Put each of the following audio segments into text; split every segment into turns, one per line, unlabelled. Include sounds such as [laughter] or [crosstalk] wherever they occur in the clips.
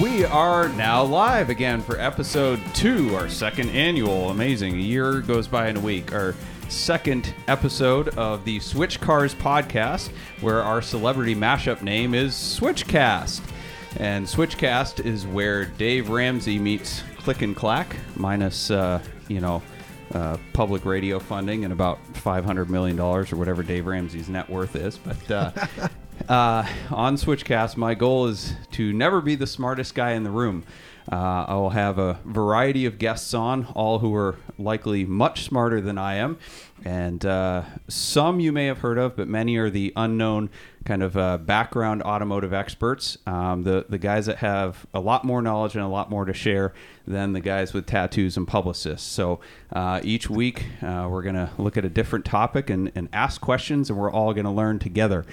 We are now live again for episode two, our second annual. Amazing. A year goes by in a week. Our second episode of the Switch Cars podcast, where our celebrity mashup name is Switchcast. And Switchcast is where Dave Ramsey meets Click and Clack, minus, uh, you know, uh, public radio funding and about $500 million or whatever Dave Ramsey's net worth is. But uh, [laughs] uh, on Switchcast, my goal is to never be the smartest guy in the room. Uh, I will have a variety of guests on, all who are likely much smarter than I am. And uh, some you may have heard of, but many are the unknown kind of uh, background automotive experts. Um, the, the guys that have a lot more knowledge and a lot more to share than the guys with tattoos and publicists. So uh, each week, uh, we're going to look at a different topic and, and ask questions, and we're all going to learn together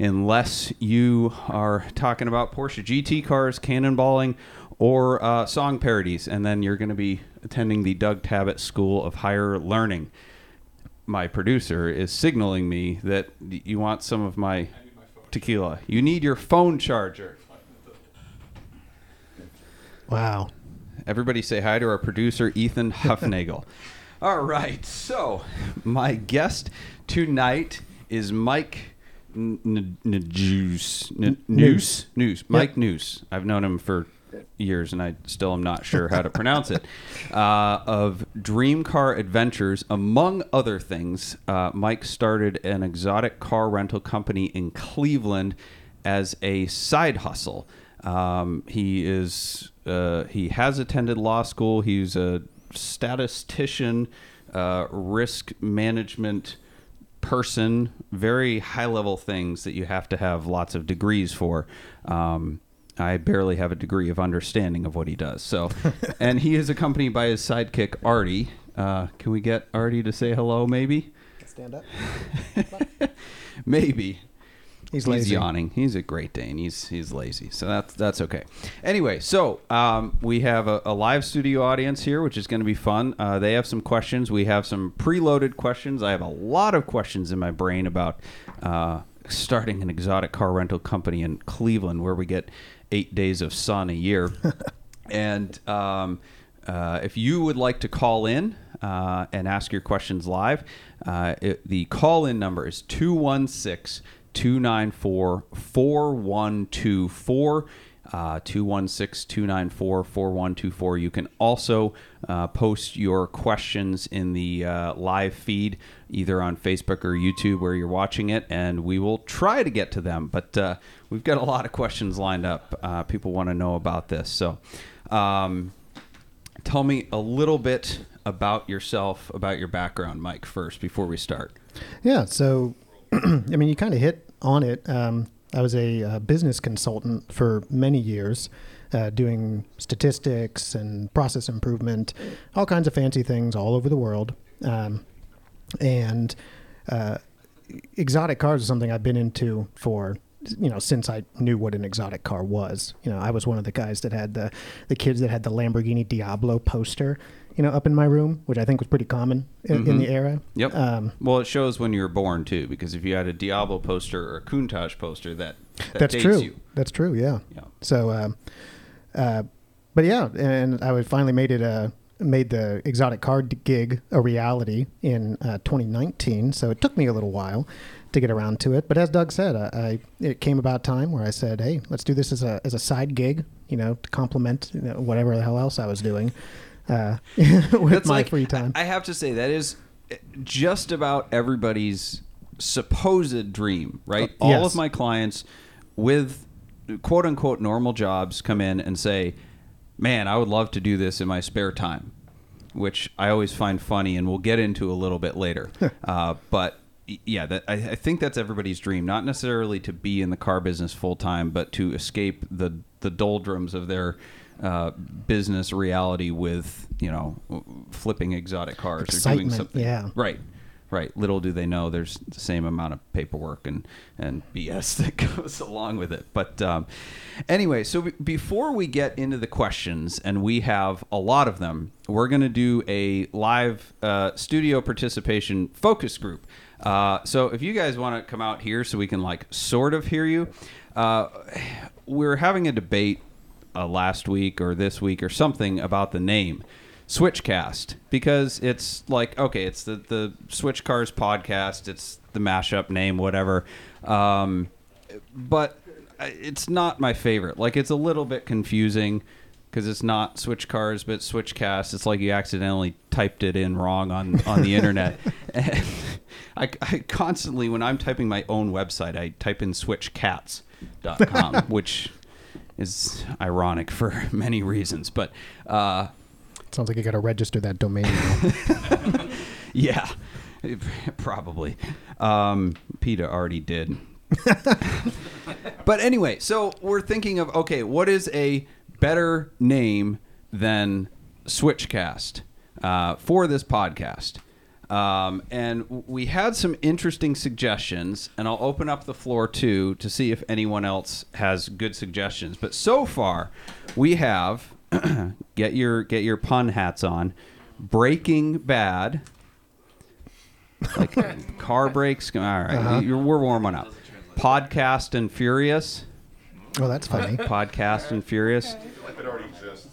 unless you are talking about Porsche GT cars, cannonballing, or uh, song parodies, and then you're going to be attending the Doug Tabbutt School of Higher Learning. My producer is signaling me that you want some of my tequila. You need your phone charger.
Wow.
Everybody say hi to our producer, Ethan Huffnagel. [laughs] All right, so my guest tonight is Mike N- N- Juice. N- Noose? Noose. Mike Noose. I've known him for years and I still am not sure how to pronounce it. [laughs] Uh, of Dream Car Adventures, among other things, uh, Mike started an exotic car rental company in Cleveland as a side hustle. Um, he is uh, he has attended law school. He's a statistician, uh, risk management person, very high level things that you have to have lots of degrees for. Um, I barely have a degree of understanding of what he does. So, [laughs] and he is accompanied by his sidekick Artie. Uh, can we get Artie to say hello? Maybe.
Stand up. [laughs]
Maybe.
He's
He's
lazy.
yawning. He's a Great Dane. He's he's lazy, so that's that's okay. Anyway, so um, we have a, a live studio audience here, which is going to be fun. Uh, they have some questions. We have some preloaded questions. I have a lot of questions in my brain about uh, starting an exotic car rental company in Cleveland, where we get eight days of sun a year. [laughs] and um, uh, if you would like to call in uh, and ask your questions live, uh, it, the call in number is 216 294 4124. Uh, 216 294 4124. You can also uh, post your questions in the uh, live feed, either on Facebook or YouTube where you're watching it, and we will try to get to them. But uh, we've got a lot of questions lined up. Uh, people want to know about this. So, um, tell me a little bit about yourself, about your background, Mike, first, before we start.
Yeah. So, [clears throat] I mean, you kind of hit on it. Um, I was a uh, business consultant for many years, uh, doing statistics and process improvement, all kinds of fancy things all over the world. Um, and uh, exotic cars is something I've been into for you know since I knew what an exotic car was. You know, I was one of the guys that had the the kids that had the Lamborghini Diablo poster, you know, up in my room, which I think was pretty common in, in the era.
Yep.
Um,
well, it shows when you were born too, because if you had a Diablo poster or a Countach poster, that, that
That's
dates
true.
you.
That's true. Yeah.
Yeah.
So, um, uh, but yeah, and I would finally made it a made the exotic card gig a reality in uh, 2019. So it took me a little while to get around to it. But as Doug said, I, I it came about time where I said, "Hey, let's do this as a as a side gig, you know, to complement you know, whatever the hell else I was doing uh, [laughs] with
That's
my
like-
free time."
I have to say that is just about everybody's supposed dream, right?
Uh,
All
yes.
of my clients with quote unquote normal jobs come in and say, "Man, I would love to do this in my spare time," which I always find funny, and we'll get into a little bit later. [laughs] uh, but yeah, that I, I think that's everybody's dream. Not necessarily to be in the car business full time, but to escape the the doldrums of their uh, business reality with you know flipping exotic cars or doing something.
yeah.
Right. Right. Little do they know there's the same amount of paperwork and, and BS [laughs] that goes along with it. But um, anyway, so be- before we get into the questions, and we have a lot of them, we're going to do a live uh, studio participation focus group. Uh, so if you guys want to come out here so we can like sort of hear you, uh, we're having a debate uh, last week or this week or something about the name Switchcast because it's like okay, it's the the Switch Cars podcast. It's the mashup name, whatever. Um, but it's not my favorite. Like it's a little bit confusing because it's not Switch Cars, but Switchcast. It's like you accidentally typed it in wrong on on the internet. [laughs] [laughs] I, I constantly, when I'm typing my own website, I type in switchcats.com, [laughs] which is ironic for [laughs] many reasons. But uh,
Sounds like you got to register that domain. [laughs]
yeah, probably. Um, PETA already did. [laughs] but anyway, so we're thinking of okay, what is a better name than Switchcast uh, for this podcast? Um, and we had some interesting suggestions, and I'll open up the floor too to see if anyone else has good suggestions. But so far, we have [clears throat] get your get your pun hats on. Braking Bad, like [laughs] car brakes. All right,
Uh-huh.
you're, we're warming up. Podcast and Furious.
oh, that's funny. [laughs]
Podcast and Furious.
It already exists.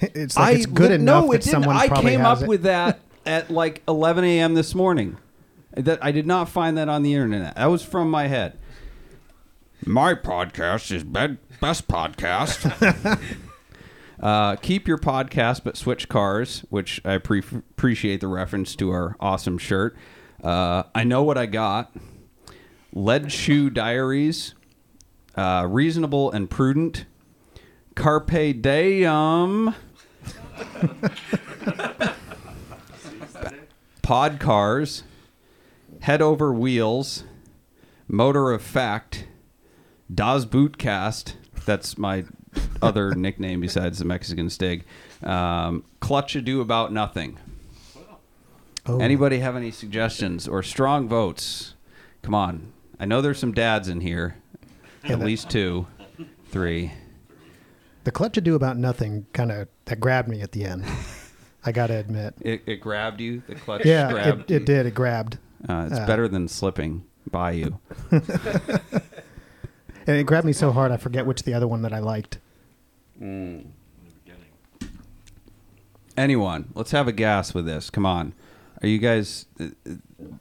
It's like it's good
li-
enough
no,
that
it didn't.
someone
I
probably
came
has
up
it.
with that at like 11 a.m. this morning. That I did not find that on the internet. That was from my head. My podcast is bed, best podcast. [laughs] uh, keep your podcast, but switch cars, which I pre- appreciate the reference to our awesome shirt. Uh, I know what I got. Lead Shoe Diaries, uh, Reasonable and Prudent, Carpe Diem, [laughs] Pod Cars, Head Over Wheels, Motor of Fact, Das Bootcast. That's my other [laughs] nickname besides the Mexican Stig. Um, Clutch Ado About Nothing.
Oh,
Anybody have any suggestions or strong votes? Come on. I know there's some dads in here. At least two, three.
the clutch to do about nothing kind of that grabbed me at the end. [laughs] I got to admit.
It, it grabbed you. The clutch
Yeah,
grabbed.
it, it did. It grabbed.
Uh, it's
uh,
better than slipping by you. [laughs]
And it grabbed me so hard I forget which the other one that I liked.
Anyone? Let's have a gas with this. Come on. Are you guys? uh, uh,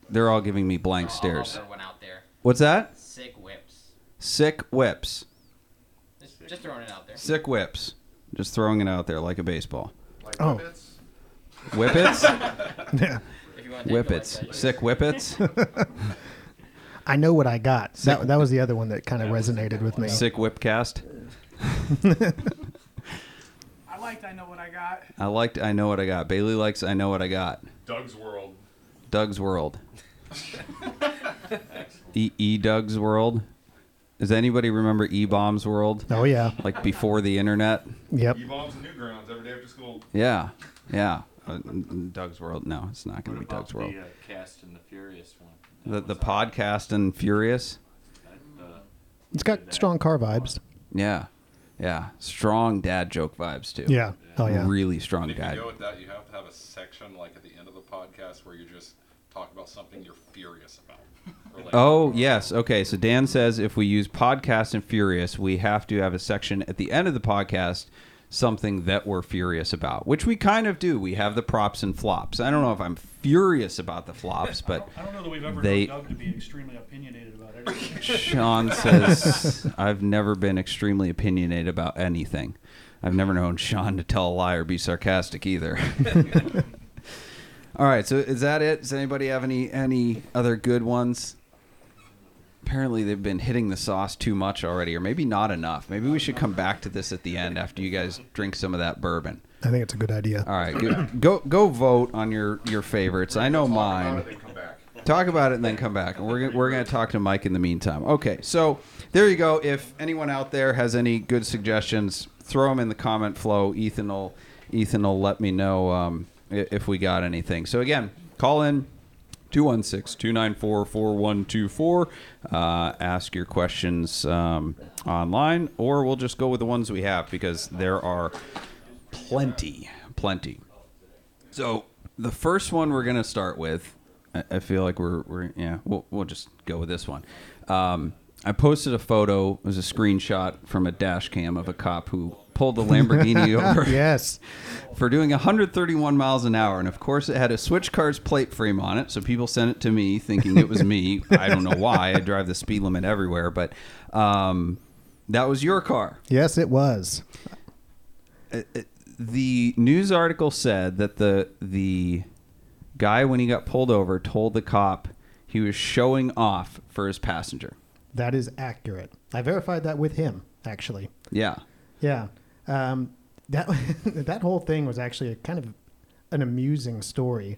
They're all giving me blank
I'll- I'll
stares.
one out there.
What's that?
Sick whips.
Sick whips.
Just, just throwing it out there.
Sick whips. Just throwing it out there like a baseball.
Like
Oh.
Whippets?
Whippets. [laughs]
Yeah.
If you want to take it like
Whippets. Sick whippets. [laughs]
I know what I got. That, that was the other one that kind of resonated with me.
Sick whipcast.
I liked I Know What I Got.
I liked. I know what I got. Bailey likes. I know what I got.
Doug's World.
Doug's World. [laughs] E. E. Doug's World. Does anybody remember E. Bomb's World?
Oh yeah.
Like before the internet?
Yep.
eBaum's and Newgrounds every day after school.
Yeah, yeah. Uh, Doug's World. No, it's not going to be Doug's World.
The uh, Cast and the Furious one.
The the podcast and Furious.
That, uh,
It's got strong car vibes.
Yeah, yeah. Strong dad joke vibes too.
Yeah. Oh yeah.
Really strong
And if you
dad.
go with that, you have to have a section like at the end of the podcast where you just talk about something you're furious about. Or like-
Oh yes. Okay. So Dan says if we use podcast and furious, we have to have a section at the end of the podcast, something that we're furious about, which we kind of do. We have the props and flops. I don't know if I'm furious about the flops, but
I don't know that we've ever
They-
known Doug to be extremely opinionated about anything. [laughs]
Sean says I've never been extremely opinionated about anything. I've never known Sean to tell a lie or be sarcastic either. [laughs] All right, so is that it? Does anybody have any any other good ones? Apparently, they've been hitting the sauce too much already, or maybe not enough. Maybe we should come back to this at the end after you guys drink some of that bourbon.
I think it's a good idea.
All right, go go, go vote on your your favorites. I know mine.
About it, then come back.
Talk about it and then come back. And we're we're going to talk to Mike in the meantime. Okay, so there you go. If anyone out there has any good suggestions, throw them in the comment flow. Ethan will Ethan will let me know um, if we got anything. So again, call in 216-294-4124. Uh, ask your questions um, online, or we'll just go with the ones we have because there are plenty, plenty. So the first one we're gonna start with, I, I feel like we're we're yeah we'll we'll just go with this one. Um, I posted a photo. It was a screenshot from a dash cam of a cop who pulled the Lamborghini [laughs] over
yes.
for doing 131 miles an hour. And of course, it had a switch car's plate frame on it. So people sent it to me thinking it was me. I don't know why. I drive the speed limit everywhere. But um, that was your car.
Yes, it was.
The news article said that the the guy, when he got pulled over, told the cop he was showing off for his passenger.
That is accurate. I verified that with him, actually.
Yeah.
Yeah. Um, that [laughs] that whole thing was actually a kind of an amusing story.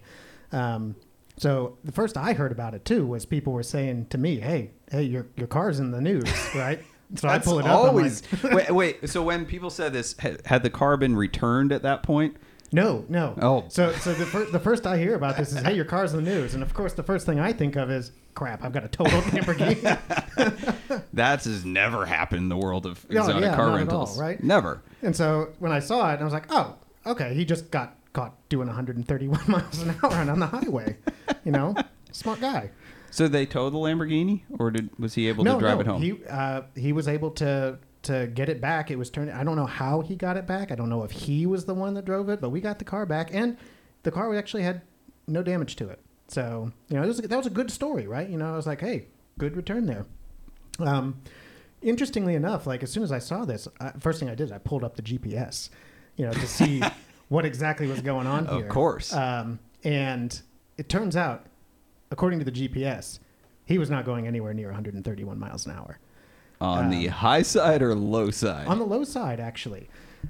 Um, so the first I heard about it too was people were saying to me, "Hey, hey, your your car's in the news, [laughs] right?" So I pull it up.
Always.
like, [laughs]
wait, wait. So when people said this, had, had the car been returned at that point?
No, no.
Oh.
So so the first the first I hear about this is, "Hey, your car's in the news," and of course the first thing I think of is, "Crap, I've got a total [laughs] Lamborghini." [laughs]
That's has never happened in the world of
No,
exotic
yeah,
car rentals.
all, right?
Never.
And so when I saw it, I was like, oh, okay, he just got caught doing 131 [laughs] miles an hour on the highway. You know, smart guy.
So they towed the Lamborghini, or did was he able
no,
to drive
no,
it home?
he uh, he was able to to get it back. It was turned. I don't know how he got it back. I don't know if he was the one that drove it, but we got the car back, and the car actually had no damage to it. So you know, it was, that was a good story, right? You know, I was like, hey, good return there. Um, interestingly enough, like as soon as I saw this, I, first thing I did I pulled up the GPS, you know, to see [laughs] what exactly was going on
Of course.
Um, and it turns out, according to the GPS, he was not going anywhere near 131 miles an hour.
On the
um,
high side or low side?
On the low side, actually.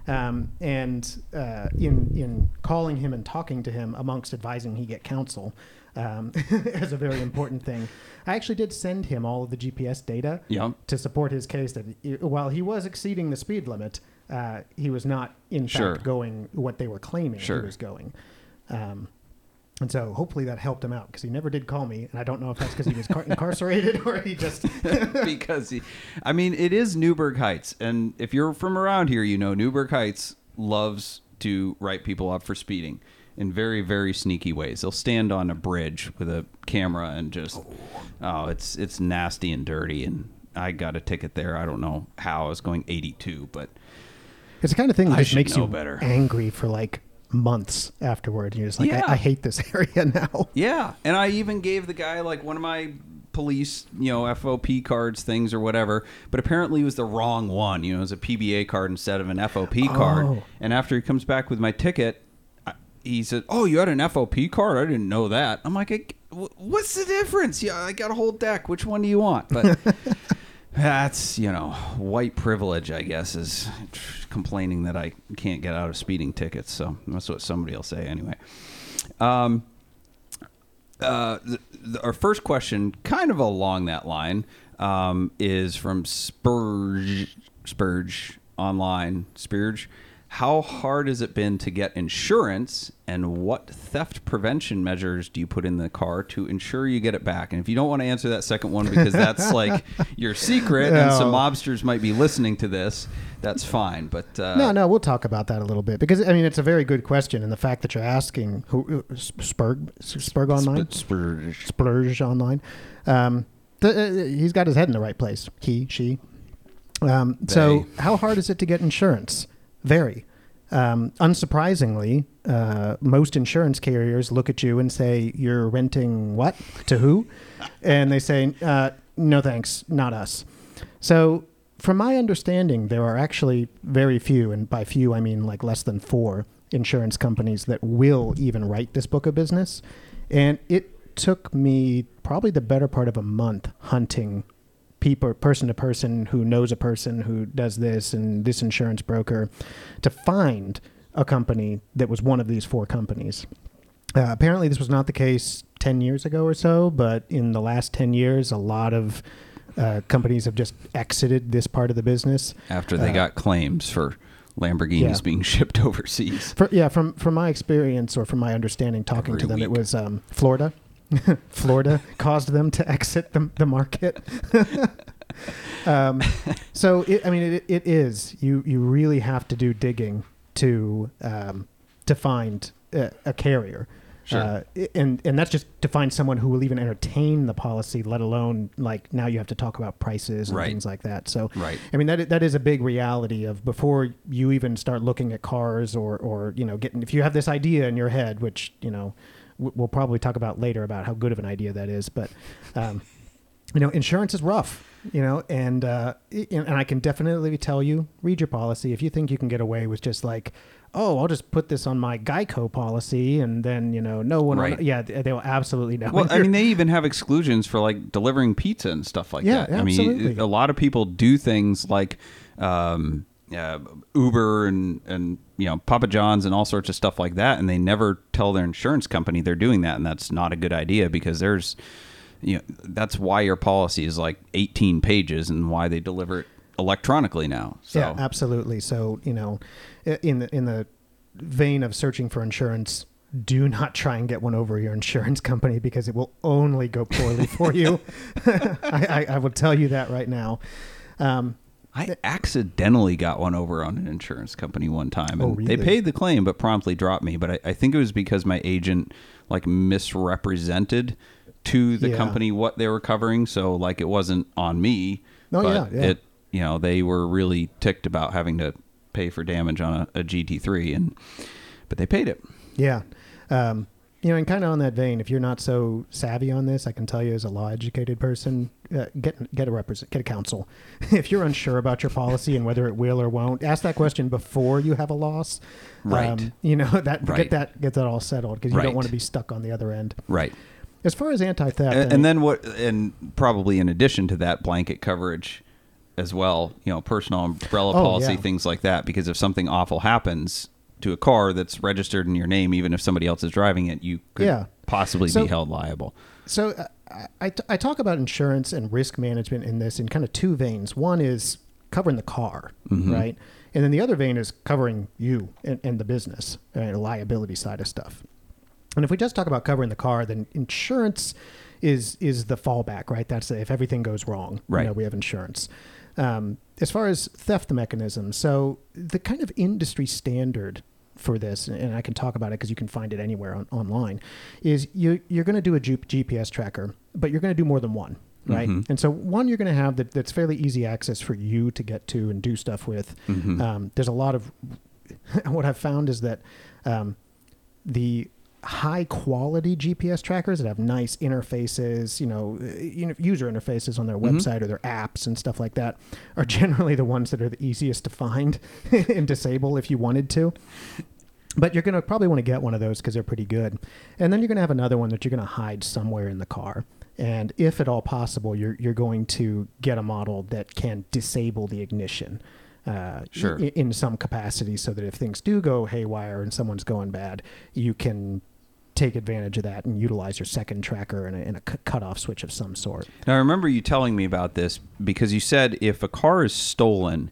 Um, and uh, in in calling him and talking to him, amongst advising he get counsel, um, [laughs] is a very important thing. I actually did send him all of the GPS data to support his case that he- while he was exceeding the speed limit, uh, he was not in
Sure.
fact going what they were claiming
Sure.
he was going. Um, and so hopefully that helped him out because he never did call me, and I don't know if that's because he was car- incarcerated or he just [laughs]
because he, I mean, it is Newburgh Heights, and if you're from around here, you know Newburgh Heights loves to write people up for speeding in very, very sneaky ways. They'll stand on a bridge with a camera and just, oh, oh it's it's nasty and dirty. And I got a ticket there. I don't know how I was going 82, but
It's the kind of thing that
I
just makes you
better.
angry for like months afterward. You're just like,
Yeah.
I, I hate this [laughs] area now.
Yeah, and I even gave the guy like one of my police, you know, FOP cards things or whatever, but apparently it was the wrong one. You know, it was a PBA card instead of an FOP card.
Oh.
And after he comes back with my ticket, I- he said, "Oh, you had an FOP card? I didn't know that." I'm like, "I- "What's the difference? Yeah, I got a whole deck. Which one do you want?" But [laughs] that's you know, white privilege, I guess, is complaining that I can't get out of speeding tickets. So that's what somebody will say anyway. Um, uh, th th our first question, kind of along that line, um, is from Spurge, Spurge online. Spurge, how hard has it been to get insurance, and what theft prevention measures do you put in the car to ensure you get it back? And if you don't want to answer that second one because that's [laughs] like your secret, and some mobsters might be listening to this, that's fine. But uh,
no, no, we'll talk about that a little bit because I mean it's a very good question, and the fact that you're asking who uh, Spurg Spurg online,
Spurge.
Splurge online, um, th- uh, he's got his head in the right place. He, she. Um, so, how hard is it to get insurance? Very. Um, unsurprisingly, uh, most insurance carriers look at you and say, "You're renting what to who?" and they say, uh, "No, thanks, not us." So, from my understanding, there are actually very few, and by few I mean like less than four insurance companies that will even write this book of business. And it took me probably the better part of a month hunting people, person to person who knows a person who does this and this insurance broker to find a company that was one of these four companies. Uh, apparently, this was not the case 10 years ago or so, but in the last 10 years, a lot of uh, companies have just exited this part of the business.
After they
Uh,
got claims for Lamborghinis
yeah.
being [laughs] shipped overseas.
For, yeah, from from my experience or from my understanding, talking
Every
to them, it was um, Florida. [laughs] Florida caused them to exit the, the market. [laughs] um, so it, I mean, it, it is you you really have to do digging to um, to find a, a carrier.
Sure.
Uh, and and that's just to find someone who will even entertain the policy, let alone like now you have to talk about prices and
Right.
things like that. So
Right.
I mean that that is a big reality of before you even start looking at cars or or you know getting if you have this idea in your head, which you know we'll probably talk about later about how good of an idea that is, but um, you know insurance is rough. You know, and uh, and I can definitely tell you, read your policy. If you think you can get away with just like, oh, I'll just put this on my Geico policy, and then you know, no one, will-
Right.
yeah, they will absolutely know.
Well, I [laughs] mean, they even have exclusions for like delivering pizza and stuff like
Yeah,
that. I mean,
absolutely.
a lot of people do things like um, uh, Uber and and you know Papa John's and all sorts of stuff like that, and they never tell their insurance company they're doing that, and that's not a good idea because there's, you know, that's why your policy is like 18 pages and why they deliver it electronically now. So
Yeah, absolutely. So you know, in the in the vein of searching for insurance, do not try and get one over your insurance company because it will only go poorly for you. [laughs] [laughs] I, I, I will tell you that right now. Um,
I accidentally got one over on an insurance company one time, and
Oh,
they paid the claim, but promptly dropped me. But I, I think it was because my agent like misrepresented to the
Yeah.
company what they were covering, so like it wasn't on me.
Oh,
but
yeah, yeah.
It you know they were really ticked about having to pay for damage on a, a GT3, and but they paid it.
Yeah. Um, you know, and kind of on that vein, if you're not so savvy on this, I can tell you as a law educated person, uh, get get a represent, get a counsel. [laughs] if you're unsure about your policy and whether it will or won't, ask that question before you have a loss. Um,
Right.
you know [laughs] that
Right.
get that get that all settled because you don't want to be stuck on the other end.
Right.
As far as anti theft,
and, and then what and probably in addition to that blanket coverage as well you know personal umbrella
Oh,
policy
yeah.
things like that because if something awful happens to a car that's registered in your name even if somebody else is driving it you could
Yeah.
possibly
So-
be held liable
So uh, I, I, I talk about insurance and risk management in this in kind of two veins. One is covering the car,
Mm-hmm.
right? And then the other vein is covering you and, and the business, right? The liability side of stuff. And if we just talk about covering the car, then insurance is is the fallback, right? That's if everything goes wrong,
Right.
You know, we have insurance. Um, as far as theft mechanisms, so the kind of industry standard for this, and I can talk about it because you can find it anywhere on, online, is you you're going to do a G- GPS tracker, but you're going to do more than one, right? And so one you're going to have that, that's fairly easy access for you to get to and do stuff with. Um, there's a lot of [laughs] what I've found is that um, the high quality GPS trackers that have nice interfaces, you know, know, user interfaces on their website or their apps and stuff like that, are [laughs] generally the ones that are the easiest to find [laughs] and disable if you wanted to. But you're going to probably want to get one of those because they're pretty good. And then you're going to have another one that you're going to hide somewhere in the car. And if at all possible, you're, you're going to get a model that can disable the ignition uh,
Sure.
i- in some capacity so that if things do go haywire and someone's going bad, you can take advantage of that and utilize your second tracker and a, and a cut- cutoff switch of some sort.
now i remember you telling me about this because you said if a car is stolen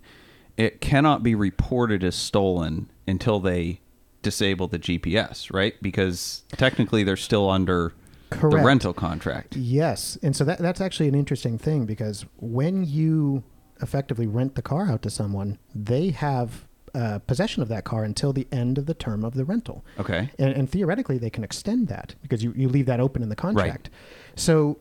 it cannot be reported as stolen until they disable the gps right? Because technically they're still under the rental contract.
Yes, and so that that's actually an interesting thing because when you effectively rent the car out to someone, they have uh, possession of that car until the end of the term of the rental.
okay
And, and theoretically, they can extend that because you, you leave that open in the contract. Right. So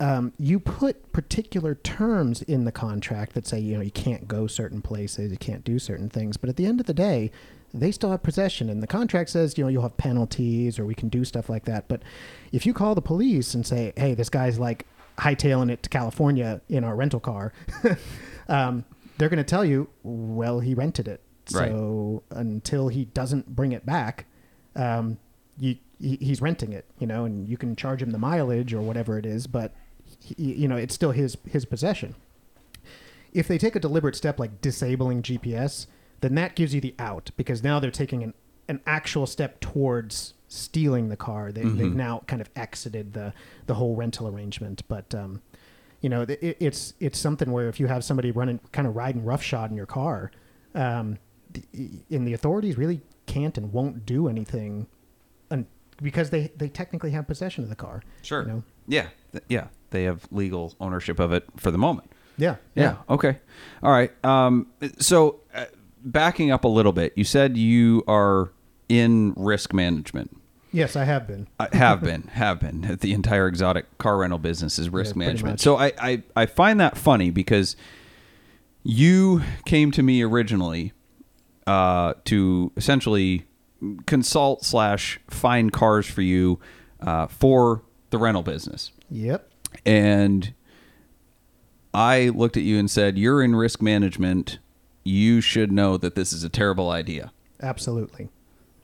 um, you put particular terms in the contract that say, you know, you can't go certain places, you can't do certain things. But at the end of the day, they still have possession. And the contract says, you know, you'll have penalties or we can do stuff like that. But if you call the police and say, hey, this guy's like hightailing it to California in our rental car, [laughs] um, they're going to tell you, well, he rented it.
Right.
So until he doesn't bring it back, um, you, he, he's renting it, you know, and you can charge him the mileage or whatever it is, but he, you know, it's still his his possession. If they take a deliberate step like disabling GPS, then that gives you the out because now they're taking an, an actual step towards stealing the car. They, They've now kind of exited the the whole rental arrangement, but. Um, you know, it, it's it's something where if you have somebody running, kind of riding roughshod in your car, um, and the authorities really can't and won't do anything, un, because they they technically have possession of the car.
Sure.
You know?
Yeah. Yeah. They have legal ownership of it for the moment.
Yeah.
Yeah. Okay. All right. Um, so uh, backing up a little bit, you said you are in risk management.
Yes, I have been.
I have been, [laughs] have been. [laughs] The entire exotic car rental business is risk
Yeah,
management. So I, I, I find that funny because you came to me originally uh, to essentially consult slash find cars for you uh, for the rental business.
Yep.
And I looked at you and said, You're in risk management. You should know that this is a terrible idea.
Absolutely.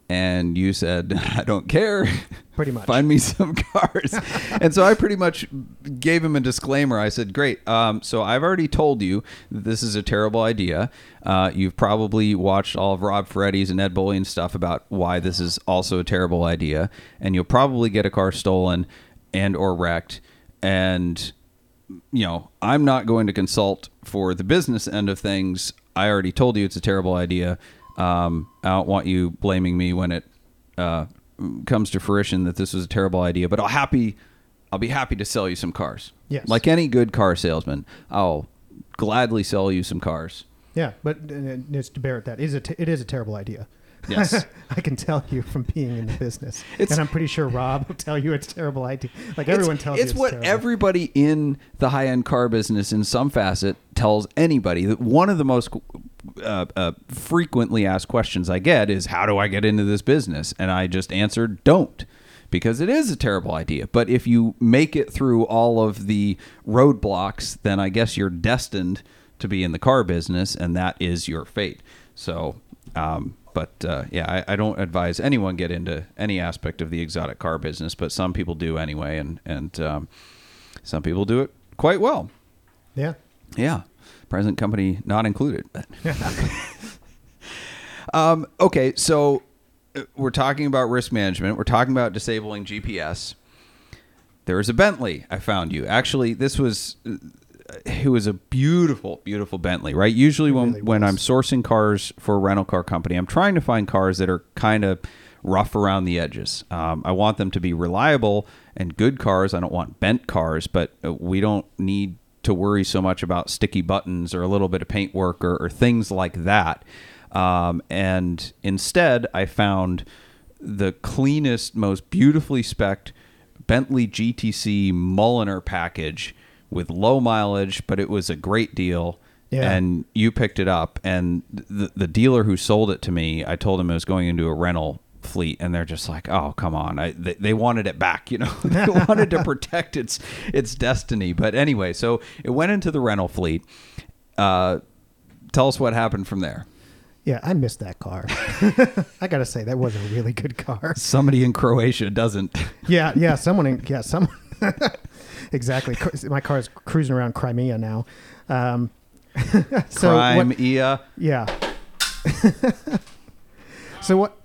And you said, [laughs] I don't care.
Pretty much. [laughs]
Find me some [laughs] cars. and so I pretty much gave him a disclaimer. I said, Great. Um, so I've already told you this is a terrible idea. Uh, you've probably watched all of Rob Ferretti's and Ed Bolian stuff about why this is also a terrible idea. And you'll probably get a car stolen and or wrecked. And you know, I'm not going to consult for the business end of things. I already told you it's a terrible idea. Um, I don't want you blaming me when it uh, comes to fruition that this was a terrible idea. But I'll happy, I'll be happy to sell you some cars.
Yes.
Like any good car salesman, I'll gladly sell you some cars.
Yeah, but it's to bear with that, it is a t- it is a terrible idea.
Yes. [laughs]
I can tell you from being in the business,
It's-
and I'm pretty sure Rob will tell you it's a terrible idea. Like everyone
it's,
tells
it's
you, it's
what
terrible.
everybody in the high end car business, in some facet, tells anybody. That one of the most uh, uh, frequently asked questions I get is, "How do I get into this business?" And I just answered, "Don't." Because it is a terrible idea. But if you make it through all of the roadblocks, then I guess you're destined to be in the car business, and that is your fate. So, um, but uh, yeah, I, I don't advise anyone get into any aspect of the exotic car business, but some people do anyway, and and um, some people do it quite well.
Yeah,
Yeah, present company not included. But [laughs] [laughs] um, okay, so uh, we're talking about risk management. We're talking about disabling GPS. There is a Bentley I found you. Actually, this was uh, it was a beautiful, beautiful Bentley. Right. Usually when
really
when. I'm sourcing cars for a rental car company, I'm trying to find cars that are kind of rough around the edges. Um, I want them to be reliable and good cars. I don't want bent cars, but uh, we don't need to worry so much about sticky buttons or a little bit of paint work or, or things like that. Um, and instead, I found the cleanest, most beautifully specced Bentley GTC Mulliner package with low mileage, but it was a great deal.
Yeah.
And you picked it up, and the the dealer who sold it to me, I told him it was going into a rental fleet, and they're just like, "Oh, come on!" I, they, they wanted it back, you know. [laughs] they [laughs] wanted to protect its its destiny. But anyway, so it went into the rental fleet. Uh, tell us what happened from there.
yeah, I missed that car. [laughs] I gotta say that was a really good car.
Somebody in Croatia doesn't.
Yeah, yeah, someone, in, yeah, someone. exactly. My car is cruising around Crimea now. Um, so
Crime,
what-. Yeah. so what?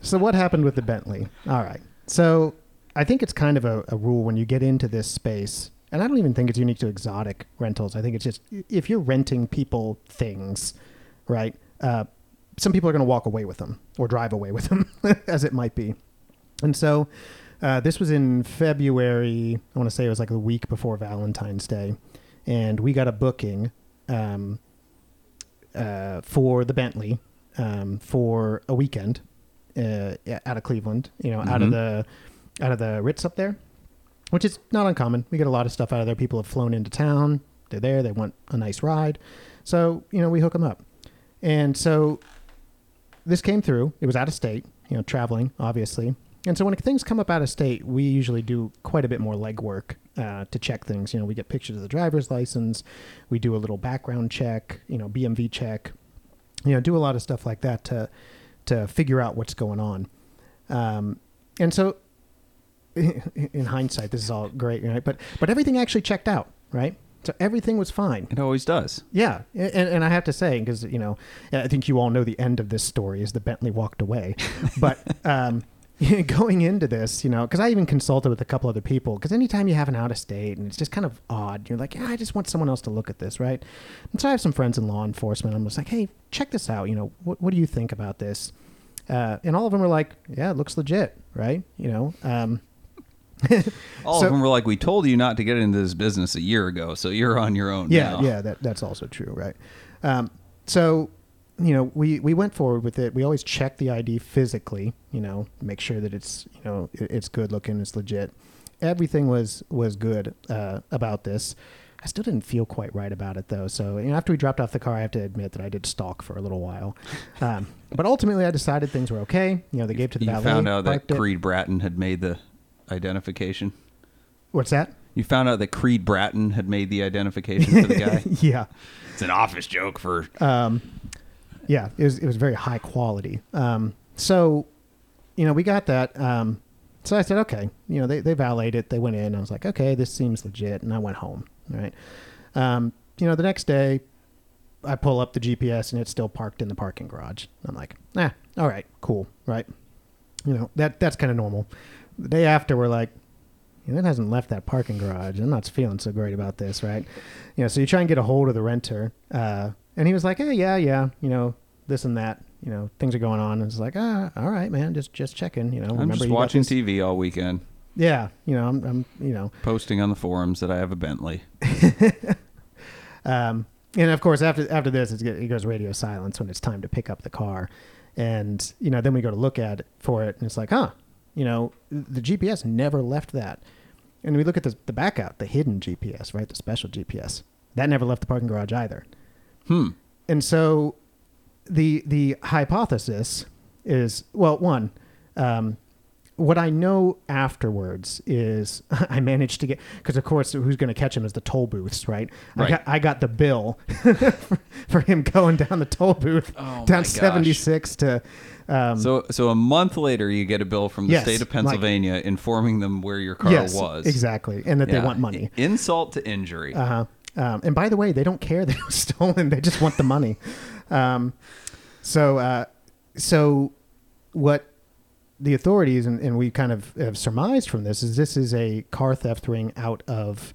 So what happened with the Bentley? All right. So I think it's kind of a, a rule when you get into this space, and I don't even think it's unique to exotic rentals. I think it's just if you're renting people things, right? Uh, some people are going to walk away with them or drive away with them, [laughs] as it might be. And so uh, this was in February. I want to say it was like the week before Valentine's Day, and we got a booking. Um, uh, for the Bentley um, for a weekend uh, out of Cleveland, you know, out of
Mhm.
the out of the Ritz up there, which is not uncommon. We get a lot of stuff out of there. People have flown into town. They're there. They want a nice ride, so you know we hook them up. And so this came through. It was out of state, you know, traveling obviously. And so when things come up out of state, we usually do quite a bit more legwork uh, to check things. You know, we get pictures of the driver's license, we do a little background check, you know, BMV check, you know, do a lot of stuff like that to to figure out what's going on. Um, and so, [laughs] in hindsight, this is all great, right? But but everything actually checked out, right? So everything was fine.
It always does.
Yeah, and, and I have to say, because you know, I think you all know the end of this story is the Bentley walked away, but [laughs] um, [laughs] going into this, you know, because I even consulted with a couple other people, because anytime you have an out of state and it's just kind of odd, you're like, yeah, I just want someone else to look at this, right? And so I have some friends in law enforcement. I'm just like, hey, check this out. You know, what what do you think about this? Uh, and all of them were like, yeah, it looks legit, right? You know, um, [laughs]
All
So-
of them were like, "We told you not to get into this business a year ago, so you're on your own
Yeah,
now."
yeah, that that's also true, right? Um, so you know, we, we went forward with it. We always check the ID physically, you know, make sure that it's, you know, it- it's good looking, it's legit. Everything was was good uh, about this. I still didn't feel quite right about it though. So you know, after we dropped off the car, I have to admit that I did stalk for a little while. [laughs] Um, but ultimately, I decided things were okay. You know, they gave to the
You
valet.
found out that
parked it.
Creed Bratton had made the identification.
What's that?
You found out that Creed Bratton had made the identification for the guy. [laughs]
yeah.
it's an office joke for.
um, yeah, it was it was very high quality. Um, so, you know, we got that. Um, so I said, okay, you know, they they validated it. They went in. I was like, okay, this seems legit, and I went home. Right. Um, you know, the next day, I pull up the GPS and it's still parked in the parking garage. I'm like, ah, all right, cool, right? You know, that that's kind of normal. The day after, we're like, it hasn't left that parking garage. I'm not feeling so great about this, right? You know, so you try and get a hold of the renter, uh, and he was like, "Hey, yeah, yeah, you know, this and that, you know, things are going on." And it's like, "Ah, all right, man, just just checking, you know."
I'm
remember
just watching TV all weekend,
Yeah, you know, I'm, I'm, you know,
posting on the forums that I have a Bentley. [laughs]
um, and of course, after after this, it's, it goes radio silence when it's time to pick up the car, and you know, then we go to look at it for it, and it's like, huh, you know, the GPS never left that, and we look at the the back out, the hidden GPS, right, the special GPS, that never left the parking garage either.
Hmm.
And so, the the hypothesis is well, one, um, what I know afterwards is [laughs] I managed to get because of course who's going to catch him is the toll booths, right? I
Right.
got I got the bill for, [laughs] for him going down the toll booth
Oh
down seventy six to. Um,
So, so a month later, you get a bill from the
Yes,
state of
like-
Pennsylvania informing them where your car
yes,
was.
exactly, and that they want money.
Insult to injury.
Uh huh. Um, and by the way, they don't care that it was stolen; they just want the money. Um, so, uh, so what the authorities and, and we kind of have surmised from this is this is a car theft ring out of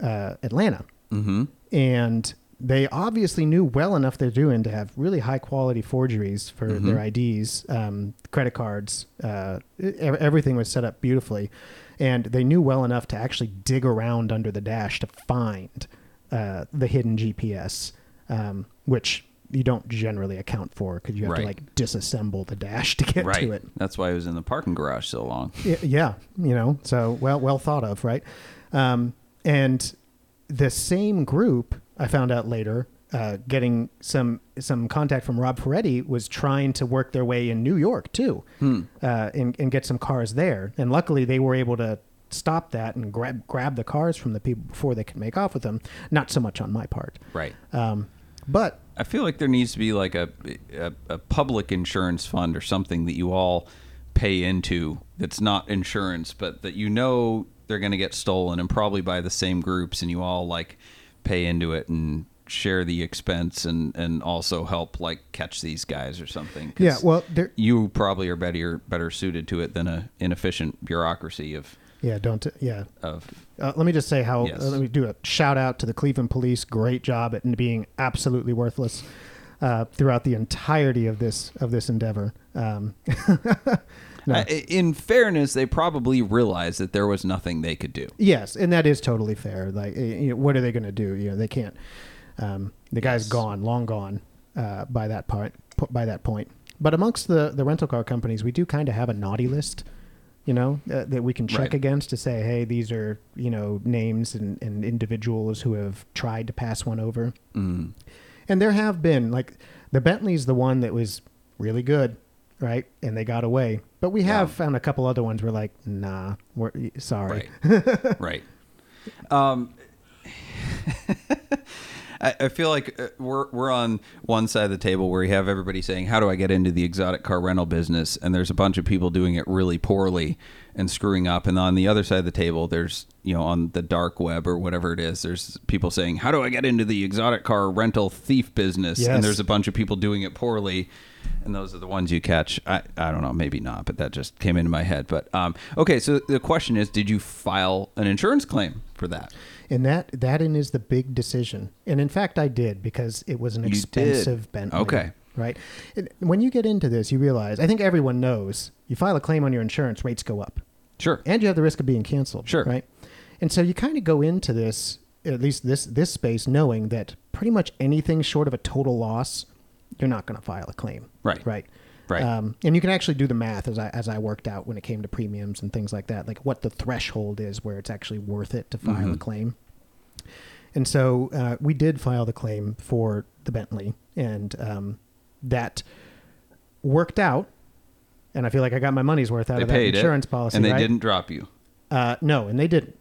uh, Atlanta,
mm-hmm.
and they obviously knew well enough they're doing to have really high quality forgeries for
Mhm.
their IDs, um, credit cards. Uh, everything was set up beautifully, and they knew well enough to actually dig around under the dash to find uh, the hidden GPS, um, which you don't generally account for because you have to like disassemble the dash to get
Right.
to it.
That's why it was in the parking garage so long.
Yeah, you know, so well well thought of, right? Um, and the same group, I found out later, uh, getting some some contact from Rob Ferretti was trying to work their way in New York too,
Hmm.
uh, and, and get some cars there. And luckily, they were able to stop that and grab grab the cars from the people before they could make off with them. Not so much on my part,
Right.
um, but
I feel like there needs to be like a, a a public insurance fund or something that you all pay into that's not insurance, but that you know they're going to get stolen and probably by the same groups, and you all like pay into it and share the expense and and also help like catch these guys or something.
yeah, well,
you probably are better better suited to it than a inefficient bureaucracy of
yeah, don't yeah.
of
Uh, let me just say how.
Yes.
Uh, let me do a shout out to the Cleveland Police. Great job at being absolutely worthless uh, throughout the entirety of this of this endeavor. Um, [laughs] no.
Uh, in fairness, they probably realized that there was nothing they could do.
yes, and that is totally fair. Like, uh, you know, what are they going to do? You know, they can't. Um, the guy's
Yes.
gone, long gone uh, by that part. By that point, but amongst the the rental car companies, we do kind of have a naughty list. You know uh, that we can check
Right.
against to say, hey, these are you know names and, and individuals who have tried to pass one over.
Mm.
And there have been like the Bentley's the one that was really good, right? And they got away. But we have
Yeah.
found a couple other ones. We're like, nah, we're sorry.
Right. right. [laughs] Um, [laughs] I, I feel like uh, we're we're on one side of the table where you have everybody saying, "How do I get into the exotic car rental business?" And there's a bunch of people doing it really poorly and screwing up. And on the other side of the table, there's you know on the dark web or whatever it is, there's people saying, "How do I get into the exotic car rental thief business?"
Yes.
And there's a bunch of people doing it poorly. And those are the ones you catch. I, I don't know, maybe not, but that just came into my head. But um, okay, so the question is, did you file an insurance claim for that?
And that that in is the big decision. And in fact, I did because it was an
You did.
expensive Bentley.
Okay.
Right. When you get into this, you realize. I think everyone knows. You file a claim on your insurance, rates go up,
Sure.
and you have the risk of being canceled.
Sure.
Right. And so you kind of go into this, at least this this space, knowing that pretty much anything short of a total loss, you're not going to file a claim.
Right.
Right.
Right.
Um, and you can actually do the math as I as I worked out when it came to premiums and things like that, like what the threshold is where it's actually worth it to file
Mm-hmm.
a claim. And so uh, we did file the claim for the Bentley, and um, that worked out. And I feel like I got my money's worth out
they
of that insurance
it,
policy.
and they
right?
didn't drop you.
Uh, no, and they didn't.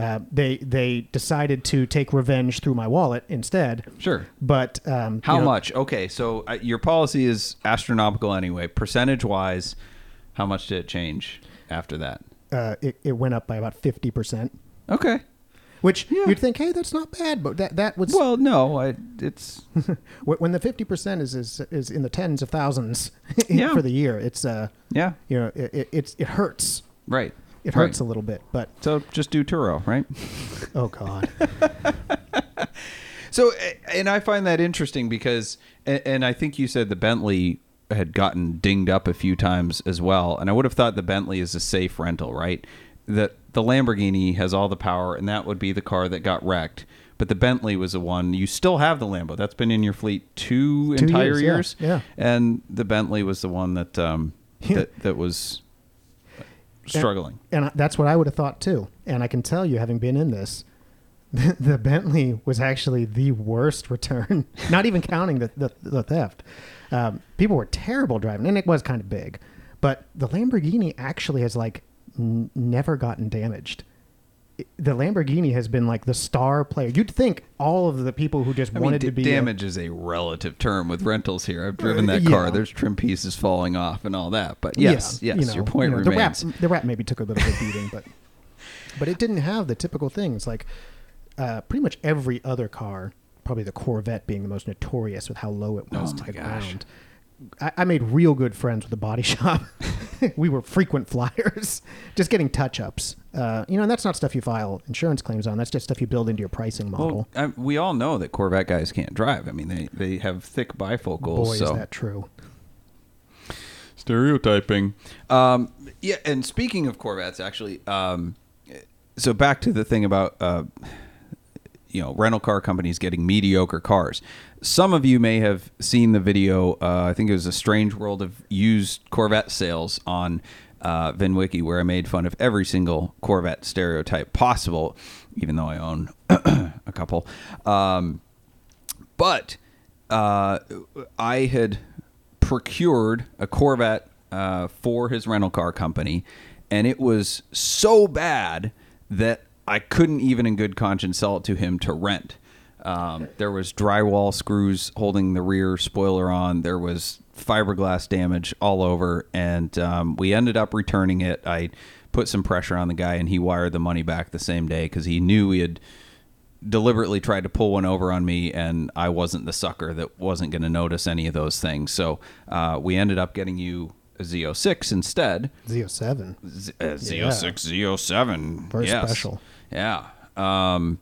Uh, they they decided to take revenge through my wallet instead.
Sure.
But um,
How
you know,
much? Okay, so uh, your policy is astronomical anyway. Percentage wise, how much did it change after that?
Uh, it, it went up by about fifty percent.
Okay.
Which
Yeah.
you'd think, hey, that's not bad, but that that was
Well, no, I, it's [laughs]
when the fifty percent is, is is in the tens of thousands [laughs]
Yeah.
for the year. It's uh,
yeah,
you know, it, it it's it hurts.
right.
It
Right.
hurts a little bit, but
So just do Turo, right? [laughs]
oh god, [laughs]
So, and I find that interesting because, and, I think you said the Bentley had gotten dinged up a few times as well, and I would have thought the Bentley is a safe rental, right? That the Lamborghini has all the power, and that would be the car that got wrecked. But the Bentley was the one you still have the Lambo. That's been in your fleet two,
Two
entire
years, yeah,
years.
yeah.
And the Bentley was the one that um, [laughs]
Yeah.
that that was struggling.
and I- that's what I would have thought too. And I can tell you, having been in this, [laughs] the, the Bentley was actually the worst return. [laughs] Not even counting the the, the theft. Um, people were terrible driving, and it was kind of big. But the Lamborghini actually has like n- never gotten damaged. The Lamborghini has been like the star player. You'd think all of the people who just
I mean,
wanted
d-
to be a-
damage is a relative term with rentals here. I've driven that
yeah.
car. There's trim pieces falling off and all that. But yes,
Yeah,
yes,
you know,
your point
you know,
remains.
The rap, the rap maybe took a little bit of beating, but but it didn't have the typical things like uh, pretty much every other car, probably the Corvette being the most notorious with how low it was
Oh
to the
gosh.
ground. I, I made real good friends with the body [laughs] shop. we were frequent flyers, just getting touch ups. Uh, you know, and that's not stuff you file insurance claims on. That's just stuff you build into your pricing model.
Well, I, we all know that Corvette guys can't drive. I mean, they, they have thick bifocals.
Boy,
so
is that true.
stereotyping. Um, yeah, and speaking of Corvettes, actually, um, so back to the thing about uh, you know rental car companies getting mediocre cars. Some of you may have seen the video. Uh, I think it was a strange world of used Corvette sales on uh, VinWiki, where I made fun of every single Corvette stereotype possible, even though I own [clears throat] a couple. Um, but uh, I had procured a Corvette uh, for his rental car company, and it was so bad that I couldn't even, in good conscience, sell it to him to rent. Um, there was drywall screws holding the rear spoiler on. There was fiberglass damage all over, and um, we ended up returning it. I put some pressure on the guy, and he wired the money back the same day because he knew he had deliberately tried to pull one over on me, and I wasn't the sucker that wasn't going to notice any of those things. So uh, we ended up getting you a Z06 instead.
Z07.
Z- uh, Z06, Z07.
Very
yes.
special.
Yeah. Um,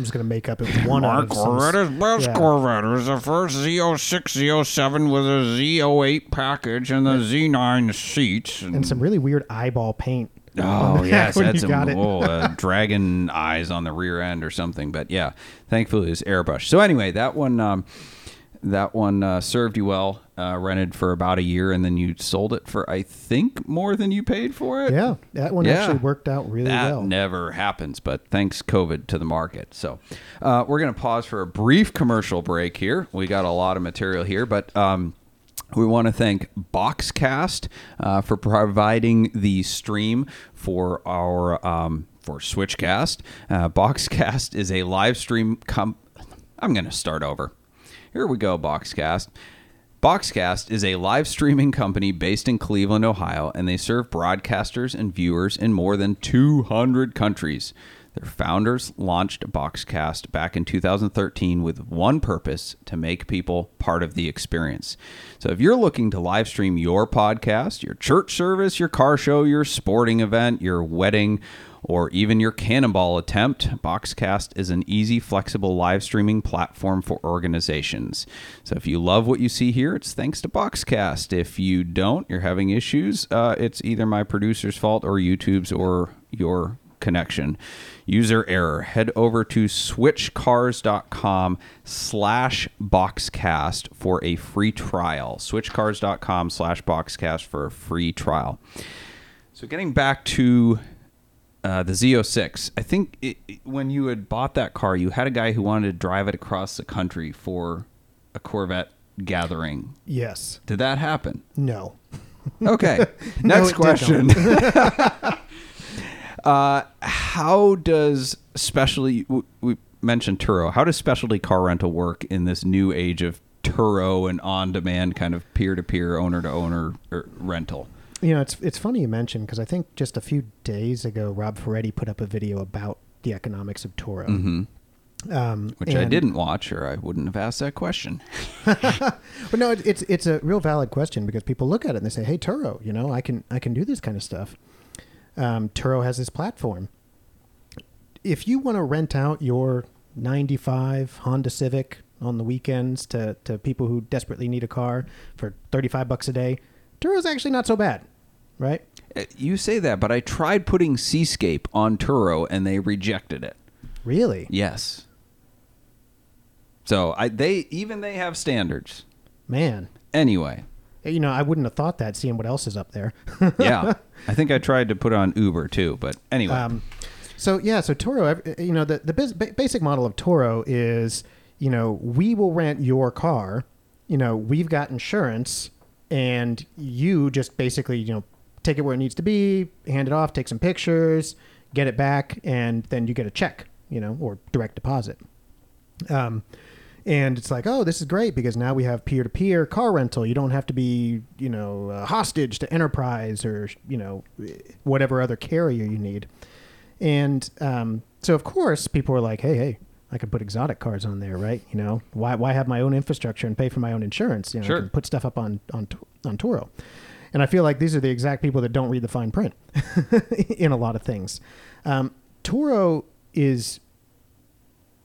I'm just going to make up it was one out of some-
Corvette is best
yeah.
Corvette. It was the first Z06, Z07 with a Z08 package and the Z9 seats.
and some really weird eyeball paint.
Oh [laughs] yes,
when you
some
got it.
uh, [laughs] dragon eyes on the rear end or something. But yeah, thankfully it was airbrush. So anyway, that one, um, that one uh, served you well. Uh, rented for about a year, and then you sold it for I think more than you paid for it.
Yeah, that one
Yeah.
actually worked out really
that
well.
never happens, but thanks COVID to the market. So uh, we're going to pause for a brief commercial break here. We got a lot of material here, but. Um, we want to thank Boxcast uh, for providing the stream for our um, for Switchcast. Uh, Boxcast is a live stream. Com- I'm going to start over. Here we go, Boxcast. Boxcast is a live streaming company based in Cleveland, Ohio, and they serve broadcasters and viewers in more than 200 countries. Their founders launched Boxcast back in 2013 with one purpose to make people part of the experience. So if you're looking to live stream your podcast, your church service, your car show, your sporting event, your wedding, or even your cannonball attempt, Boxcast is an easy, flexible live streaming platform for organizations. So if you love what you see here, it's thanks to Boxcast. If you don't, you're having issues, uh, it's either my producer's fault or YouTube's or your connection. User error. Head over to switchcars.com slash boxcast for a free trial. Switchcars.com slash boxcast for a free trial. So getting back to uh, the Z06, I think it, it- when you had bought that car, you had a guy who wanted to drive it across the country for a Corvette gathering.
Yes.
Did that happen?
No. [laughs]
Okay. [laughs] Next
did
question. [laughs] uh, how does specialty? w- We mentioned Turo. How does specialty car rental work in this new age of Turo and on-demand kind of peer-to-peer, owner-to-owner er, rental?
You know, it's it's funny you mentioned because I think just a few days ago, Rob Ferretti put up a video about the economics of Turo.
hmm
Um,
Which I didn't watch, or I wouldn't have asked that question. [laughs]
But no, it, it's it's a real valid question because people look at it and they say, "Hey, Turo, you know, I can I can do this kind of stuff." Um, Turo has this platform. If you want to rent out your '95 Honda Civic on the weekends to to people who desperately need a car for 35 bucks a day, Turo's actually not so bad, right?
Uh, You say that, but I tried putting Seascape on Turo, and they rejected it.
Really?
Yes. So I they even they have standards.
Man,
Anyway,
you know, I wouldn't have thought that seeing what else is up there. [laughs]
yeah. I think I tried to put on Uber too, but anyway.
Um, so yeah, so Turo, you know, the the bas- basic model of Turo is, you know, we will rent your car. You know, we've got insurance, and you just basically, you know, take it where it needs to be, hand it off, take some pictures, get it back, and then you get a check, you know, or direct deposit. Um, and it's like, oh, this is great because now we have peer-to-peer car rental. You don't have to be, you know, a hostage to Enterprise or you know, whatever other carrier you need. And um, so, of course, people were like, hey, hey, I could put exotic cars on there, right? You know, why why have my own infrastructure and pay for my own insurance? You know,
Sure.
I can put stuff up on on on Turo. And I feel like these are the exact people that don't read the fine print [laughs] in a lot of things. Um, Turo is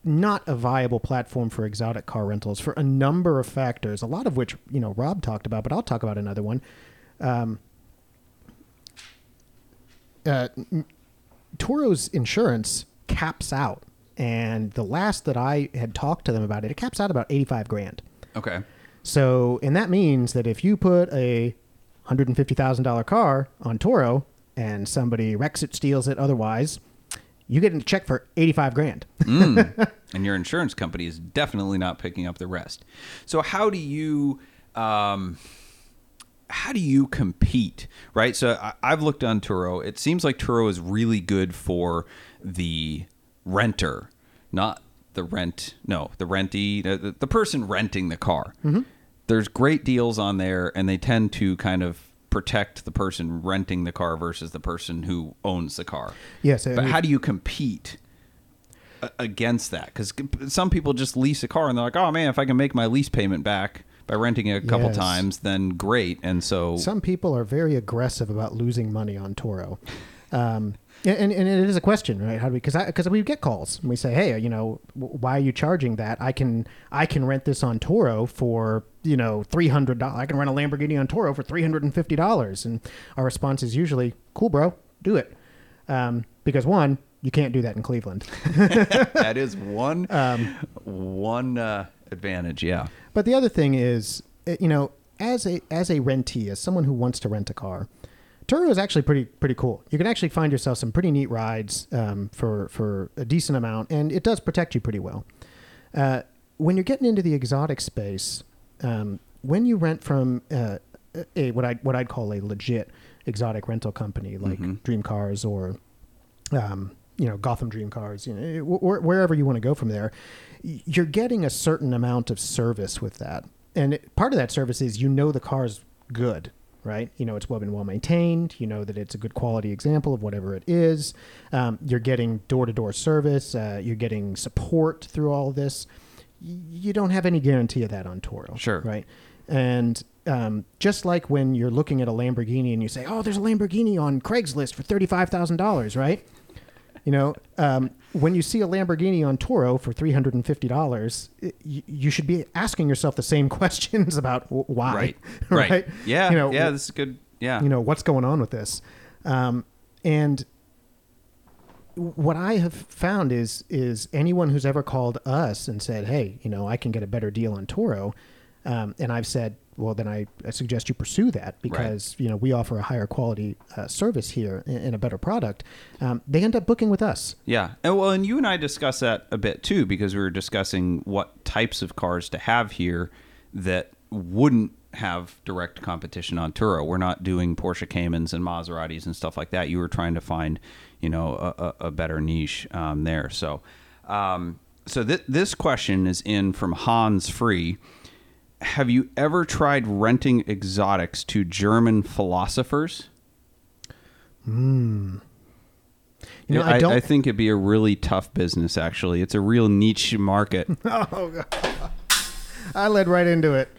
not a viable platform for exotic car rentals for a number of factors, a lot of which you know Rob talked about, but I'll talk about another one. Um, uh, Turo's insurance caps out, and the last that I had talked to them about it, it caps out about eighty-five grand.
okay.
So, and that means that if you put a hundred and fifty thousand dollar car on Turo and somebody wrecks it, steals it, otherwise, you get a check for eighty-five grand. [laughs]
Mm. and your insurance company is definitely not picking up the rest. So how do you um, how do you compete, right? So I, I've looked on Turo. It seems like Turo is really good for the renter, not the rent. No, the rentee, the, the- the person renting the car. There's great deals on there, and they tend to kind of protect the person renting the car versus the person who owns the car.
Yes,
But how do you compete against that? Because some people just lease a car and they're like, "Oh man, if I can make my lease payment back by renting it a couple
Yes.
times, then great." And so,
Some people are very aggressive about losing money on Turo. Um, and, and it is a question, right? How do we? Because because we get calls and we say, hey, you know, why are you charging that? I can I can rent this on Turo for you know three hundred dollars. I can rent a Lamborghini on Turo for three hundred and fifty dollars. And our response is usually, cool, bro, do it. Um, because one, you can't do that in Cleveland. [laughs]
that is one [laughs]
Um,
one uh, advantage. Yeah.
But the other thing is, uh, you know, as a as a rentee, as someone who wants to rent a car, Turo is actually pretty pretty cool. You can actually find yourself some pretty neat rides um, for for a decent amount, and it does protect you pretty well. Uh, when you're getting into the exotic space, um, when you rent from uh, a what I what I'd call a legit exotic rental company like Dream Cars or um, you know Gotham Dream Cars, you know wh- wherever you want to go from there, you're getting a certain amount of service with that, and it, part of that service is you know the car's good, right? You know it's well been well maintained. You know that it's a good quality example of whatever it is. Um, you're getting door to door service. Uh, you're getting support through all of this. You don't have any guarantee of that on Turo,
Sure.
right? And um, just like when you're looking at a Lamborghini and you say, "Oh, there's a Lamborghini on Craigslist for thirty-five thousand dollars," right? You know, um, when you see a Lamborghini on Turo for three hundred and fifty dollars, you, you should be asking yourself the same [laughs] questions about w- why,
Right. [laughs]
right?
Right. Yeah.
You know,
yeah. This is good. Yeah.
you know what's going on with this um, and what I have found is is anyone who's ever called us and said, "Hey, you know, I can get a better deal on Turo," um, and I've said, "Well, then I, I suggest you pursue that because you know we offer a higher quality uh, service here and, and a better product." Um, they end up booking with us.
Yeah, and well, and you and I discussed that a bit too because we were discussing what types of cars to have here that wouldn't have direct competition on Turo. We're not doing Porsche Caymans and Maseratis and stuff like that. You were trying to find, you know, a, a, a better niche um, there. So, um, so th- this question is in from Hans Free. Have you ever tried renting exotics to German philosophers? Hmm.
You know,
I,
I don't.
I think it'd be a really tough business. Actually, it's a real niche market. [laughs]
oh, God. I led right into it.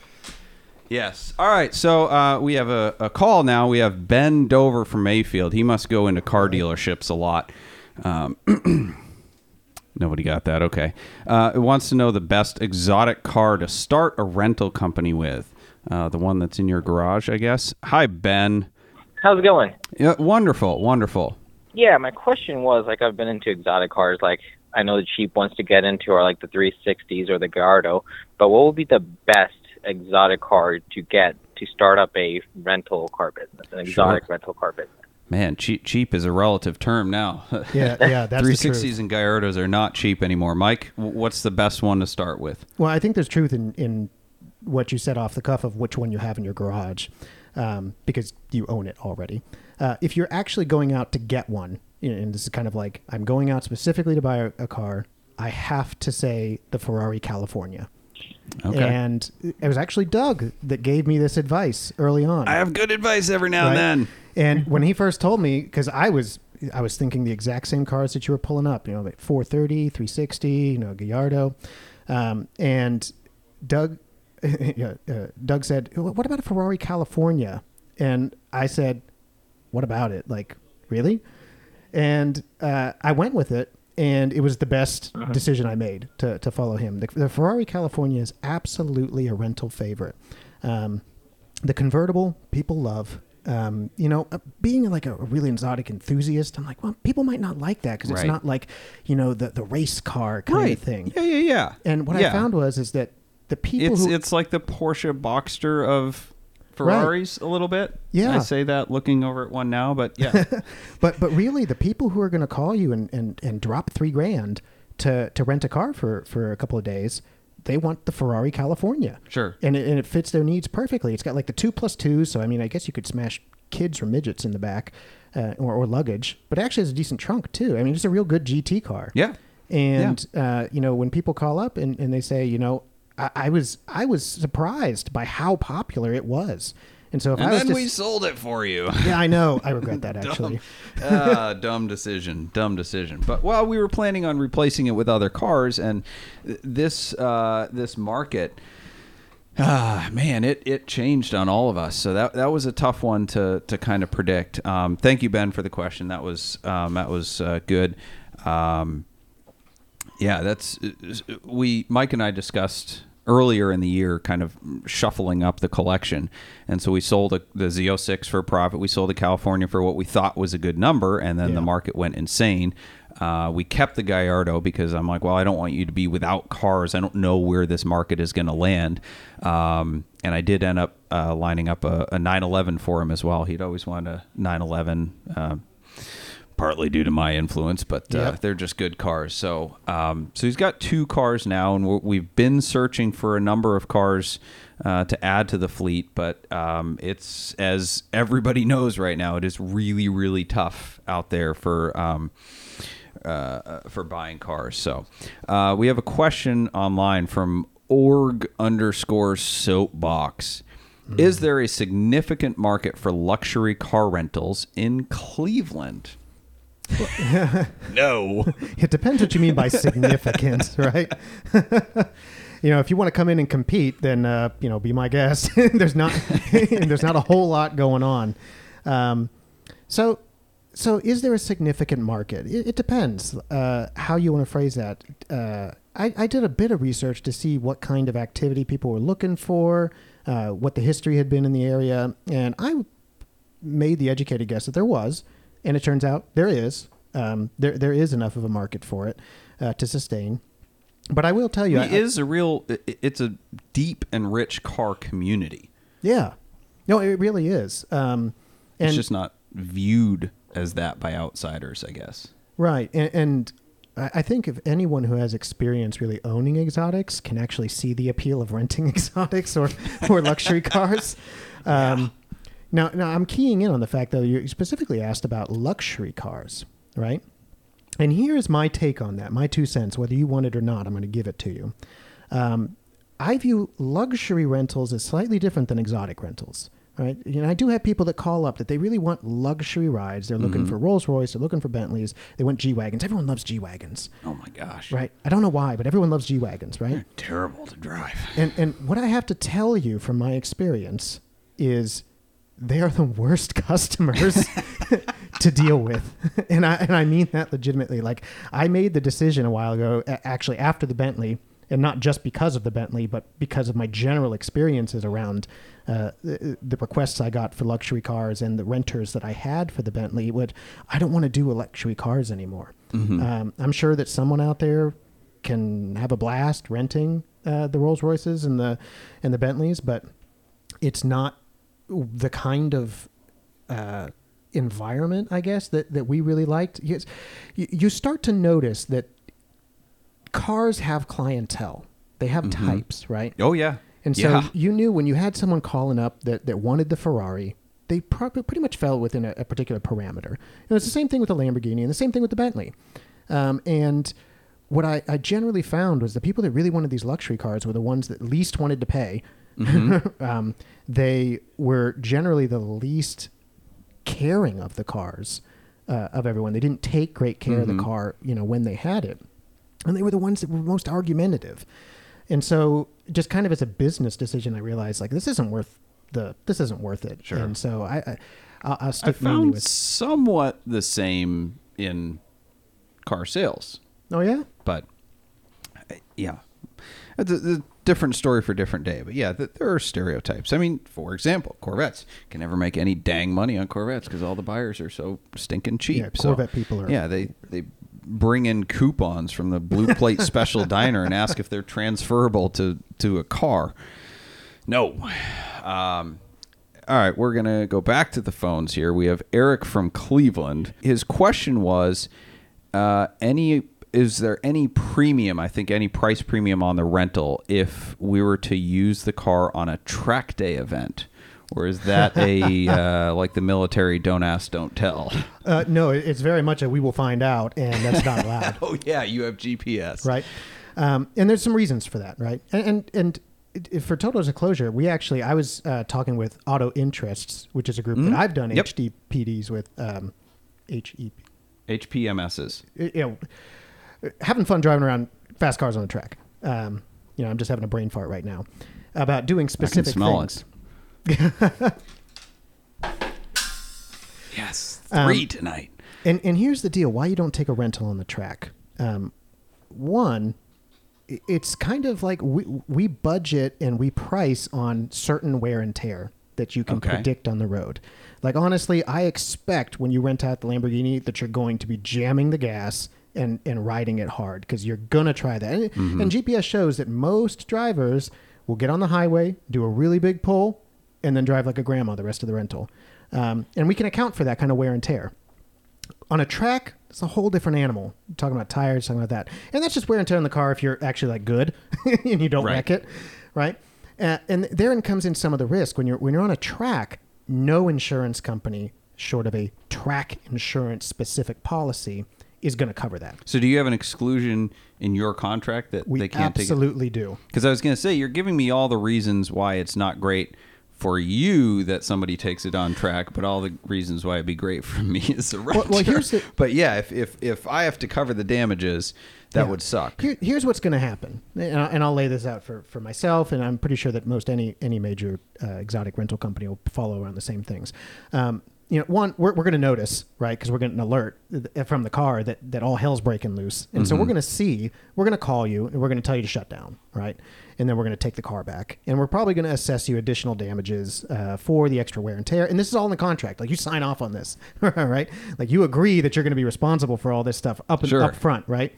yes. All right. So uh, we have a, a call now. We have Ben Dover from Mayfield. He must go into car dealerships a lot. Um, [clears throat] nobody got that. Okay. Uh, it wants to know the best exotic car to start a rental company with. Uh, the one that's in your garage, I guess. Hi, Ben.
How's it going?
Yeah, wonderful, wonderful.
Yeah, my question was like I've been into exotic cars. Like I know the cheap ones to get into are like the 360s or the Gallardo, but what would be the best exotic car to get to start up a rental car business, an exotic
Sure.
rental car business?
Man, cheap cheap is a relative term now. [laughs]
Yeah, yeah, that's the
360s and Gallardos are not cheap anymore. Mike, what's the best one to start with?
Well, I think there's truth in, in what you said off the cuff of which one you have in your garage, um, because you own it already. Uh, if you're actually going out to get one, and this is kind of like I'm going out specifically to buy a, a car, I have to say the Ferrari California.
Okay.
And it was actually Doug that gave me this advice early on.
I have good advice every now
right?
and then.
And when he first told me, because I was I was thinking the exact same cars that you were pulling up, you know, like 430, 360, you know, Gallardo, um, and Doug, [laughs] uh, Doug said, "What about a Ferrari California?" And I said, "What about it? Like, really?" And uh, I went with it, and it was the best decision I made to, to follow him. The, the Ferrari California is absolutely a rental favorite. Um, the convertible, people love. Um, you know, uh, being like a really exotic enthusiast, I'm like, well, people might not like that because it's not like, you know, the, the race car kind of thing.
Yeah, yeah, yeah.
And what
Yeah.
I found was is that the people
it's
who
it's like the Porsche Boxster of Ferraris a little bit.
Yeah.
I say that looking over at one now, but yeah. [laughs]
but but really the people who are going to call you and, and, and drop three grand to, to rent a car for, for a couple of days they want the ferrari california
Sure.
and it, and it fits their needs perfectly it's got like the two plus two so i mean i guess you could smash kids or midgets in the back uh, or, or luggage but it actually has a decent trunk too i mean it's a real good gt car
yeah.
and uh, you know when people call up and, and they say you know I, I was i was surprised by how popular it was and so if
And
i was
then
to,
we sold it for you.
yeah i know i [laughs] regret that actually
ah, dumb decision. Dumb decision. But well, we were planning on replacing it with other cars, and this uh, this market. Ah, man, it, it changed on all of us. So that that was a tough one to to kind of predict. Um, thank you, Ben, for the question. That was um, that was uh, good. Um, yeah, that's we Mike and I discussed earlier in the year, kind of shuffling up the collection, and so we sold a, the Z06 for a profit. We sold the California for what we thought was a good number, and then the market went insane. Uh, we kept the Gallardo because I'm like, well, I don't want you to be without cars. I don't know where this market is going to land. Um, and I did end up uh, lining up a, a 911 for him as well. He'd always wanted a 911. Uh, partly due to my influence, but uh,
Yep.
they're just good cars. So, um, so he's got two cars now, and we're, we've been searching for a number of cars uh, to add to the fleet. But um, it's as everybody [laughs] knows right now, it is really, really tough out there for. Um, uh, for buying cars. So uh, we have a question online from org underscore soapbox. Is there a significant market for luxury car rentals in Cleveland? [laughs] no.
It depends what you mean by significant, [laughs] right? [laughs] you know, if you want to come in and compete, then uh, you know, be my guest. there's not there's not a whole lot going on. Um, so, so is there a significant market? It, it depends uh, how you want to phrase that. Uh, I, I did a bit of research to see what kind of activity people were looking for, uh, what the history had been in the area, and I made the educated guess that there was, and it turns out there is. Um, there there is enough of a market for it uh, to sustain. But I will tell you,
It
I-
is a real. It's a deep and rich car community.
yeah, no, it really is. Um, and
It's just not viewed as that by outsiders, I guess.
Right, and, and I I think if anyone who has experience really owning exotics can actually see the appeal of renting [laughs] exotics or or luxury cars. [laughs] Um, Now, now I'm keying in on the fact though you specifically asked about luxury cars, right? And here's my take on that, my two cents. Whether you want it or not, I'm going to give it to you. Um, I view luxury rentals as slightly different than exotic rentals. Right, you know, I do have people that call up that they really want luxury rides. They're looking for Rolls Royce, they're looking for Bentleys, they want G wagons. Everyone loves G wagons,
Oh my gosh!
right? I don't know why, but everyone loves G wagons, right?
Terrible to drive.
And and what I have to tell you from my experience is they are the worst [laughs] customers [laughs] to deal with. [laughs] And I and I mean that legitimately. Like I made the decision a while ago actually after the Bentley and not just because of the Bentley, but because of my general experiences around uh, the, the requests I got for luxury cars and the renters that I had for the Bentley. Would I don't want to do luxury cars anymore. Um, I'm sure that someone out there can have a blast renting uh, the Rolls Royces and the and the Bentleys, but it's not the kind of uh, environment, I guess, that, that we really liked. Yes, you, you start to notice that cars have clientele. They have types, right?
Oh yeah.
And so
yeah.
you knew when you had someone calling up that, that wanted the Ferrari, they probably pretty much fell within a, a particular parameter. And it's the same thing with the Lamborghini and the same thing with the Bentley. Um, and what I, I generally found was the people that really wanted these luxury cars were the ones that least wanted to pay. [laughs] um, they were generally the least caring of the cars uh, of everyone. They didn't take great care of the car, you know, when they had it, and they were the ones that were most argumentative. And so, just kind of as a business decision, I realized like this isn't worth the this isn't worth it.
Sure.
And so I, I I'll, I'll
I
stick mainly
found
with.
somewhat the same in car sales,
Oh yeah.
but yeah, a, a different story for a different day. But yeah, th- there are stereotypes. I mean, for example, Corvettes can never make any dang money on Corvettes because all the buyers are so stinking cheap.
Yeah,
So,
Corvette people are-
Yeah, they they bring in coupons from the Blue Plate Special [laughs] Diner and ask if they're transferable to to a car. No. Um, all right, we're going to go back to the phones here. We have Eric from Cleveland. His question was uh, any is there any premium, I think any price premium on the rental if we were to use the car on a track day event? Or is that a [laughs] uh, like the military don't ask don't tell?
Uh, no, it's very much a we will find out, and that's not allowed. [laughs]
Oh yeah, you have GPS.
right? Um, and there's some reasons for that, right? And and, and for total disclosure, we actually I was uh, talking with Auto Interests, which is a group that I've done
Yep.
HDPDs with. Um, HE,
HPMSs.
you know, having fun driving around fast cars on the track. Um, you know, I'm just having a brain fart right now about doing specific things. [laughs]
Yes,
Um,
three tonight.
And and here's the deal: why you don't take a rental on the track? Um, one, it's kind of like we we budget and we price on certain wear and tear that you can
Okay.
predict on the road. Like honestly, I expect when you rent out the Lamborghini that you're going to be jamming the gas and and riding it hard because you're gonna try that. And,
Mm-hmm.
and GPS shows that most drivers will get on the highway, do a really big pull, and then drive like a grandma the rest of the rental. Um, and we can account for that kind of wear and tear on a track, it's a whole different animal. You're talking about tires, talking about that, and that's just wear and tear on the car if you're actually like good [laughs] and you don't
Right.
wreck it, right? Uh, and therein comes in some of the risk when you're when you're on a track. No insurance company, short of a track insurance specific policy, is going to cover that.
So do you have an exclusion in your contract that
We
they can't take?
absolutely do.
Because I was going to say you're giving me all the reasons why it's not great for you that somebody takes it on track, but all the reasons why it'd be great for me [laughs] as a renter.
well, here's the-
but yeah, if, if if I have to cover the damages, that
Yeah.
would suck.
Here, here's what's going to happen, and, I, and I'll lay this out for, for myself, and I'm pretty sure that most any any major uh, exotic rental company will follow around the same things. Um, you know, one, we're, we're going to notice, right? Because we're getting an alert from the car that, that all hell's breaking loose. And so we're going to see, we're going to call you and we're going to tell you to shut down, right? and then we're going to take the car back, and we're probably going to assess you additional damages uh, for the extra wear and tear. And this is all in the contract. Like you sign off on this, [laughs] right? Like you agree that you're going to be responsible for all this stuff up and
Sure.
up front, right?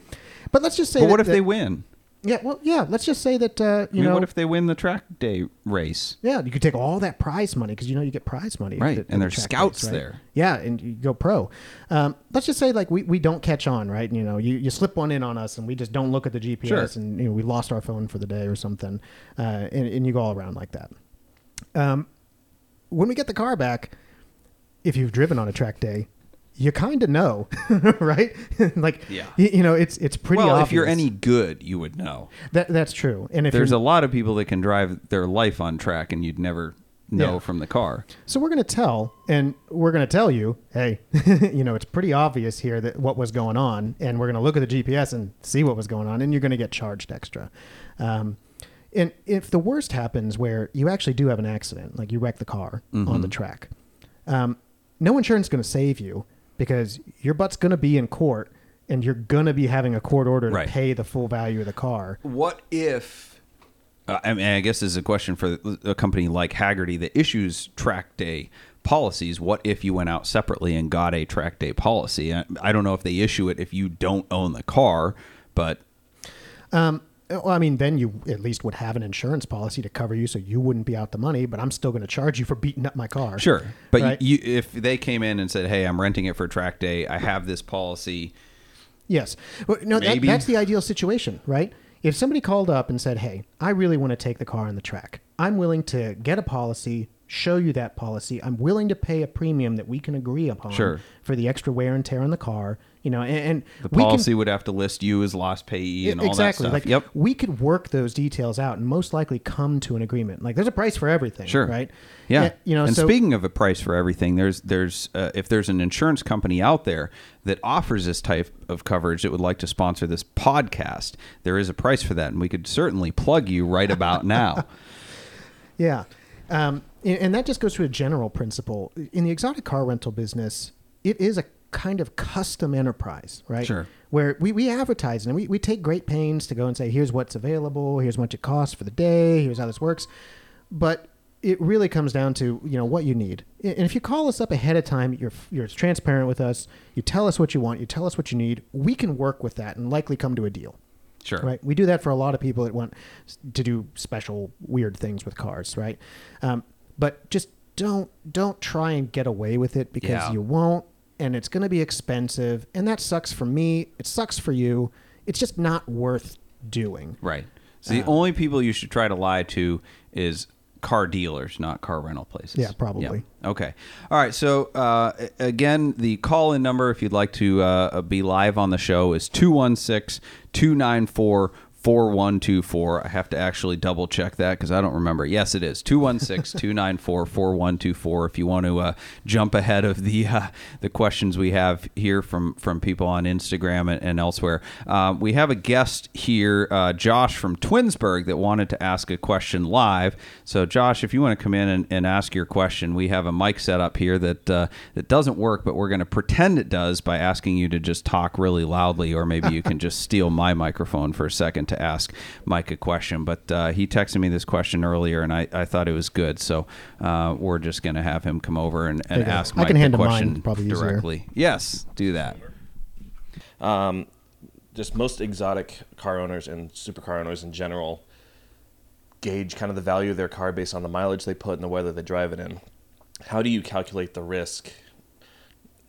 But let's just say.
But
that-
what if
that-
they win?
Yeah, well, yeah. Let's just say that uh,
I
you
mean,
know.
what if they win the track day race?
Yeah, you could take all that prize money because you know you get prize money,
Right,
the-
and
the
there's scouts
days, right?
there.
Yeah, and you go pro. Um, let's just say like we, we don't catch on, right? You know, you, you slip one in on us, and we just don't look at the GPS,
Sure.
and you know we lost our phone for the day or something, uh, and, and you go all around like that. Um, when we get the car back, if you've driven on a track day, you kind of know, [laughs] right? [laughs] like,
Yeah.
you, you know, it's it's pretty.
well,
obvious.
if you're any good, you would know.
that that's true. And if
There's a lot of people that can drive their life on track, and you'd never know
Yeah.
from the car.
So we're going to tell, and we're going to tell you, hey, [laughs] you know, it's pretty obvious here that what was going on, and we're going to look at the GPS and see what was going on, and you're going to get charged extra. Um, and if the worst happens, where you actually do have an accident, like you wreck the car on the track, um, no insurance is going to save you because your butt's going to be in court, and you're going to be having a court order to
Right.
pay the full value of the car.
What if? Uh, I mean, I guess this is a question for a company like Hagerty that issues track day policies. What if you went out separately and got a track day policy? I, I don't know if they issue it if you don't own the car, but
Um, well, I mean, then you at least would have an insurance policy to cover you, so you wouldn't be out the money. But I'm still going to charge you for beating up my car.
sure. But
Right?
you, if they came in and said, "Hey, I'm renting it for track day. I have this policy,"
Yes. Well, no, that, that's the ideal situation, right? If somebody called up and said, "Hey, I really want to take the car on the track. I'm willing to get a policy, show you that policy. I'm willing to pay a premium that we can agree upon
Sure.
for the extra wear and tear on the car." You know, and, and
the
we can-
policy would have to list you as loss payee and all that stuff.
Like,
yep.
we could work those details out and most likely come to an agreement. Like, there's a price for everything,
Sure.
right?
Yeah.
And, you know,
and
so
speaking of a price for everything, there's there's uh, if there's an insurance company out there that offers this type of coverage that would like to sponsor this podcast, there is a price for that, and we could certainly plug you right about now. [laughs]
Yeah. Um, and, and that just goes to a general principle. In the exotic car rental business, it is a kind of custom enterprise, right?
Sure.
Where we, we advertise and we, we take great pains to go and say, here's what's available, here's what it costs for the day, here's how this works. But it really comes down to, you know, what you need. And if you call us up ahead of time, you're, you're transparent with us, you tell us what you want, you tell us what you need, we can work with that and likely come to a deal.
Sure.
Right. We do that for a lot of people that want to do special weird things with cars, right? Um, but just don't don't try and get away with it because
Yeah.
you won't, and it's going to be expensive, and that sucks for me. It sucks for you. It's just not worth doing.
Right. So the only people you should try to lie to is car dealers, not car rental places.
Yeah, probably.
Yeah. Okay. All right. So uh, again, the call in number, if you'd like to uh, be live on the show, is 216 294 4124. I have to actually double check that because I don't remember. Yes, it is 216 294 4124. If you want to uh, jump ahead of the uh, the questions we have here from, from people on Instagram and, and elsewhere, uh, we have a guest here, uh, Josh from Twinsburg, that wanted to ask a question live. So, Josh, if you want to come in and, and ask your question, we have a mic set up here that uh, that doesn't work, but we're going to pretend it does by asking you to just talk really loudly, or maybe you can just steal my microphone for a second to ask Mike a question. But uh, he texted me this question earlier, and I, I thought it was good, so uh, we're just going to have him come over and, and
There you go.
ask
I
Mike
can
the
hand him mine,
question
probably easier.
directly. Yes, do that.
Um, just most exotic car owners and supercar owners in general gauge kind of the value of their car based on the mileage they put and the weather they drive it in. How do you calculate the risk?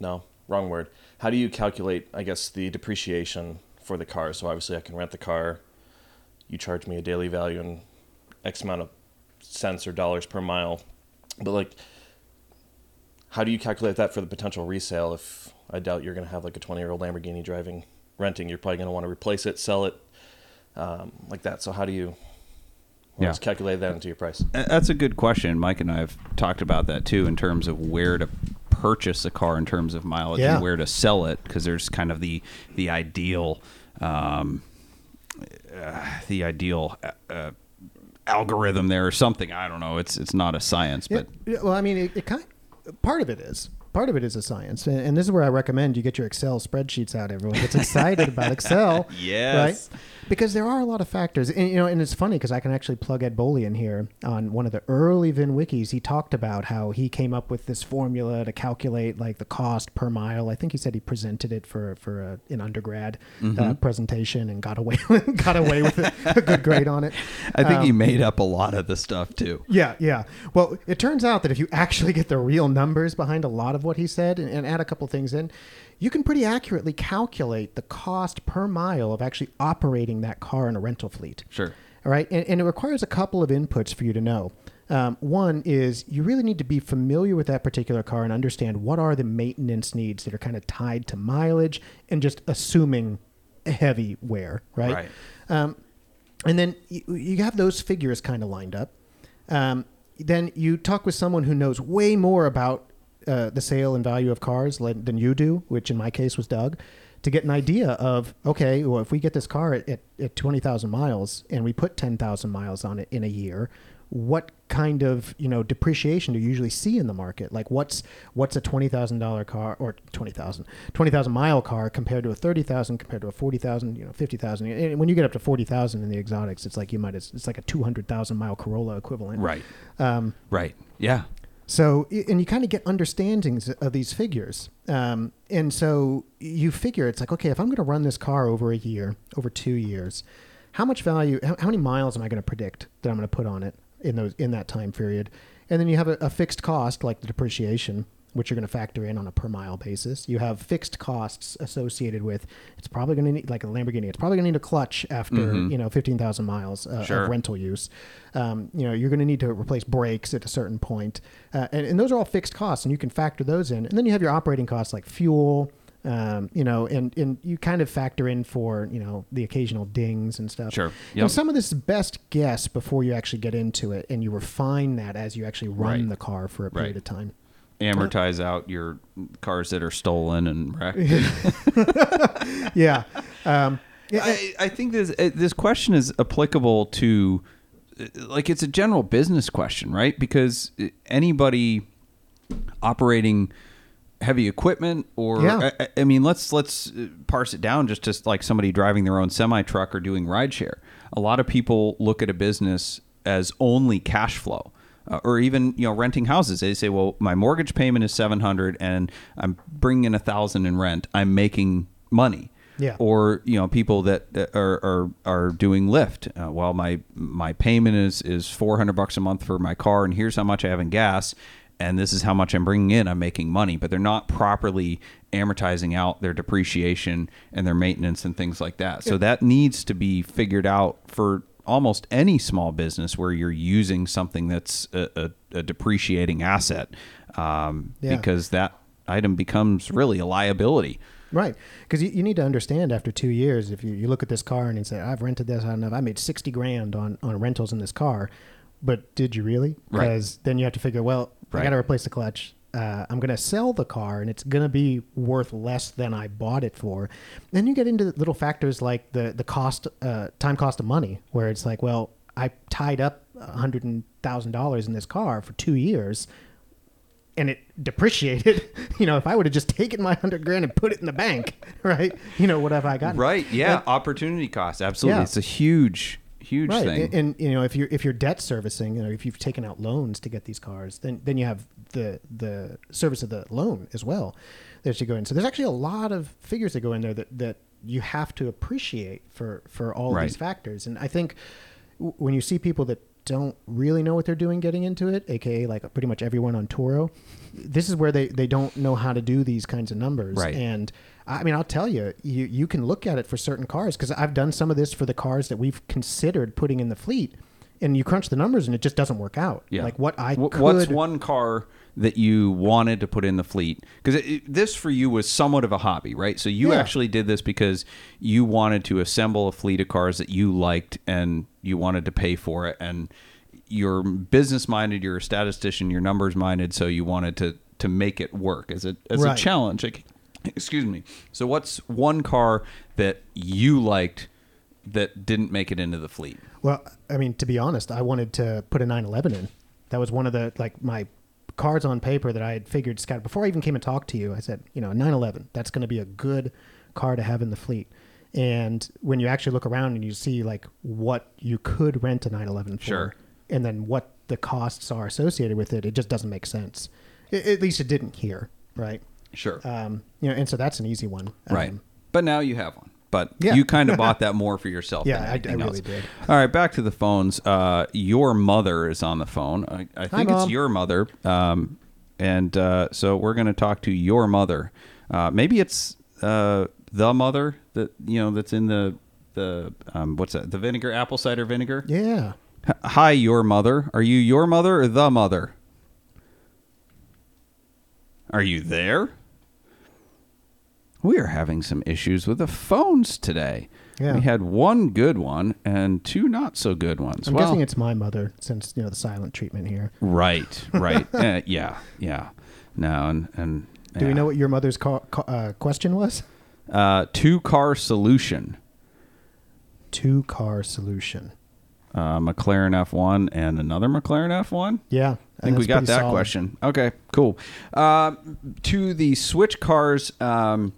No, wrong word. How do you calculate, I guess, the depreciation for the car? So obviously, I can rent the car. You charge me a daily value and X amount of cents or dollars per mile. But like, how do you calculate that for the potential resale if I doubt you're going to have like a 20 year old Lamborghini driving, renting? You're probably going to want to replace it, sell it, um, like that. So how do you
Yeah.
let's calculate that into your price?
That's a good question. Mike and I have talked about that too, in terms of where to purchase a car, in terms of mileage,
Yeah.
and where to sell it, because there's kind of the the ideal, um, uh, the ideal uh, uh, algorithm there or something. I don't know. It's it's not a science, but
yeah, well, I mean, it, it kind part of it is part of it is a science, and, and this is where I recommend you get your Excel spreadsheets out. Everyone gets [laughs] excited about Excel,
Yes.
right? Because there are a lot of factors, and you know, and it's funny because I can actually plug Ed Bolian in here on one of the early VinWikis. He talked about how he came up with this formula to calculate like the cost per mile. I think he said he presented it for for a, an undergrad
Mm-hmm.
uh, presentation and got away [laughs] got away with a, a good grade on it. [laughs]
I think he
Um,
made up a lot of the stuff too.
yeah, yeah. Well, it turns out that if you actually get the real numbers behind a lot of what he said and, and add a couple things in, you can pretty accurately calculate the cost per mile of actually operating that car in a rental fleet.
Sure.
All right. And, and it requires a couple of inputs for you to know. Um, one is you really need to be familiar with that particular car and understand what are the maintenance needs that are kind of tied to mileage and just assuming heavy wear, right?
Right.
Um, and then you, you have those figures kind of lined up. Um, then you talk with someone who knows way more about uh, the sale and value of cars than you do, which in my case was Doug, to get an idea of okay, well, if we get this car at, at, at 20,000 miles and we put 10,000 miles on it in a year, what kind of you know depreciation do you usually see in the market? Like what's what's a twenty thousand dollar car or 20,000 20,000 mile car compared to a thirty thousand compared to a forty thousand you know fifty thousand and when you get up to forty thousand in the exotics, it's like you might it's like a two hundred thousand mile Corolla equivalent.
Right.
Um,
Right. Yeah.
So, and you kind of get understandings of these figures. Um, and so you figure it's like, okay, if I'm going to run this car over a year, over two years, how much value, how, how many miles am I going to predict that I'm going to put on it in those, in that time period? And then you have a, a fixed cost like the depreciation, which you're going to factor in on a per mile basis. You have fixed costs associated with, it's probably going to need, like a Lamborghini, it's probably going to need a clutch after, you know, 15,000 miles uh,
Sure.
of rental rental use. Um, you know, you're going to need to replace brakes at a certain point, uh, and, and those are all fixed costs, and you can factor those in. And then you have your operating costs like fuel, um, you know, and and you kind of factor in for you know the occasional dings and stuff.
Sure. Yep.
And some of this is best guess before you actually get into it, and you refine that as you actually run
Right.
the car for a period
Right.
of time.
Amortize out your cars that are stolen and wrecked. [laughs]
Yeah. Um, yeah.
I, I think this this question is applicable to like it's a general business question, right? Because anybody operating heavy equipment or
Yeah.
I, I mean let's let's uh, parse it down just as like somebody driving their own semi truck or doing rideshare. A lot of people look at a business as only cash flow. Uh, or even you know renting houses they say well my mortgage payment is 700 and i'm bringing in a thousand in rent i'm making money
Yeah.
or you know people that that are are, are doing Lyft. Uh, well, my my payment is is four hundred bucks a month for my car, and here's how much I have in gas, and this is how much I'm bringing in. I'm making money, but they're not properly amortizing out their depreciation and their maintenance and things like that. So that needs to be figured out for almost any small business where you're using something that's a, a, a depreciating asset, um,
Yeah.
because that item becomes really a liability.
Right. Because you, you need to understand after two years, if you, you look at this car and you say, I've rented this, I don't know, I made 60 grand on, on rentals in this car. But did you really?
Right.
Because then you have to figure, well, I
Right.
got to replace the clutch. Uh, I'm going to sell the car and it's going to be worth less than I bought it for. Then you get into little factors like the, the cost, uh, time cost of money, where it's like, well, I tied up $100,000 in this car for two years and it [laughs] depreciated. [laughs] You know, if I would have just taken my hundred grand and put it in the bank, [laughs] right? You know, what have I gotten?
Right. Yeah. Opportunity cost. Absolutely.
Yeah.
It's a huge, huge
right.
thing.
And, and, you know, if you're if you're debt servicing, you know, if you've taken out loans to get these cars, then then you have the the service of the loan as well that should go in. So there's actually a lot of figures that go in there that that you have to appreciate for for all
Right.
these factors. And I think w- when you see people that don't really know what they're doing getting into it, aka like pretty much everyone on Turo, this is where they, they don't know how to do these kinds of numbers.
Right.
And I mean, I'll tell you, you, you can look at it for certain cars because I've done some of this for the cars that we've considered putting in the fleet. And you crunch the numbers and it just doesn't work out.
Yeah.
Like what I could.
What's one car that you wanted to put in the fleet? Because this for you was somewhat of a hobby, right? So you
Yeah.
actually did this because you wanted to assemble a fleet of cars that you liked and you wanted to pay for it. And you're business minded, you're a statistician, you're numbers minded, so you wanted to to make it work as a as
Right.
a challenge. Like, excuse me. So what's one car that you liked that didn't make it into the fleet?
Well, I mean, to be honest, I wanted to put a 911 in. That was one of the like my cards on paper that I had figured Scott before I even came and talked to you. I said, you know, a 911. That's going to be a good car to have in the fleet. And when you actually look around and you see like what you could rent a 911 for,
Sure.
and then what the costs are associated with it, it just doesn't make sense. I- at least it didn't here, right?
Sure.
Um, you know, and so that's an easy one.
right.
Um,
But now you have one. But
Yeah.
you kind of bought [laughs] that more for yourself.
Yeah,
than
I- I really
else.
did.
All right, back to the phones. Uh, your mother is on the phone. I, I think it's
Mom.
your mother. Um, and uh, so we're going to talk to your mother. Uh, maybe it's uh, the mother that you know that's in the the um, what's that? The vinegar, apple cider vinegar.
yeah.
H- Hi, your mother. Are you your mother or the mother? Are you there? We are having some issues with the phones today.
Yeah.
We had one good one and two not so good ones.
I'm
well,
guessing it's my mother since you know the silent treatment here.
right, right. uh, [laughs] yeah, yeah. No, and and
Do we know what your mother's ca- ca- uh, question was?
uh, two car solution?
Two car solution.
Uh, McLaren F1 and another McLaren F1.
Yeah,
I think we got that question. Okay, cool. Uh, to the Switch Cars um,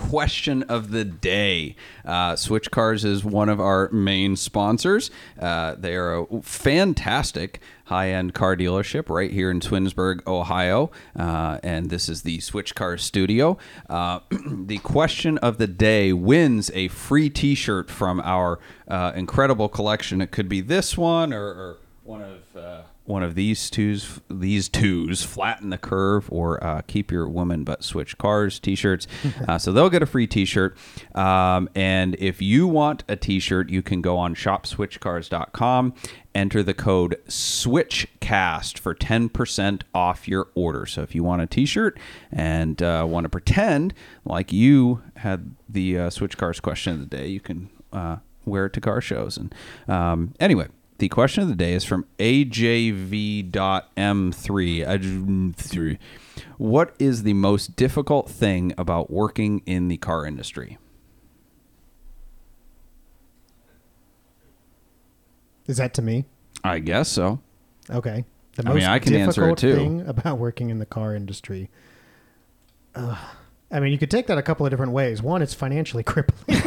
question of the day. Uh, Switch Cars is one of our main sponsors. Uh, they are a fantastic high-end car dealership right here in Twinsburg, Ohio, uh, and this is the Switch Cars studio. Uh, [clears throat] the question of the day wins a free T-shirt from our uh, incredible collection. It could be this one or, or one of uh, one of these twos these twos flatten the curve or uh, keep your woman but switch cars t-shirts. [laughs] Uh, so they'll get a free t-shirt. Um, and if you want a t-shirt you can go on shopswitchcars.com enter the code switchcast for 10% off your order. So if you want a t-shirt and uh, want to pretend like you had the uh, switch cars question of the day you can uh, wear it to car shows. And um, anyway the question of the day is from AJV.M3. What is the most difficult thing about working in the car industry?
Is that to me?
I guess so.
Okay. The
I mean, I can answer it,
difficult
too.
Thing about working in the car industry. Uh, I mean, you could take that a couple of different ways. One, it's financially [laughs] crippling.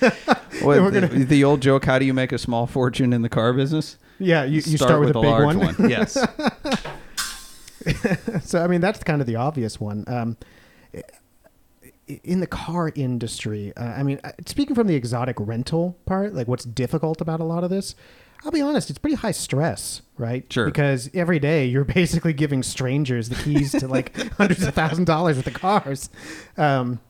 [laughs]
What, [laughs]
We're
the,
gonna-
the old joke, how do you make a small fortune in the car business?
yeah, you, you start, with, a big
large
one.
Yes. [laughs]
so I mean, that's kind of the obvious one. Um, in the car industry, uh, I mean, uh, speaking from the exotic rental part, like what's difficult about a lot of this, I'll be honest, it's pretty high stress, right?
Sure.
Because every day you're [laughs] basically giving strangers the keys to like hundreds of thousand dollars worth of cars, um,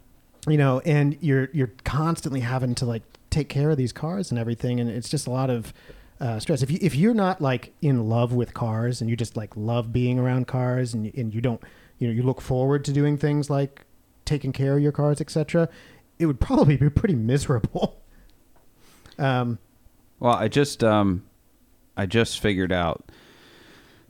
you know, and you're you're constantly having to like take care of these cars and everything, and it's just a lot of uh, stress. If you if you're not like in love with cars and you just like love being around cars and and you don't you know you look forward to doing things like taking care of your cars, etc., it would probably be pretty miserable. [laughs] Um,
Well, I just um, I just figured out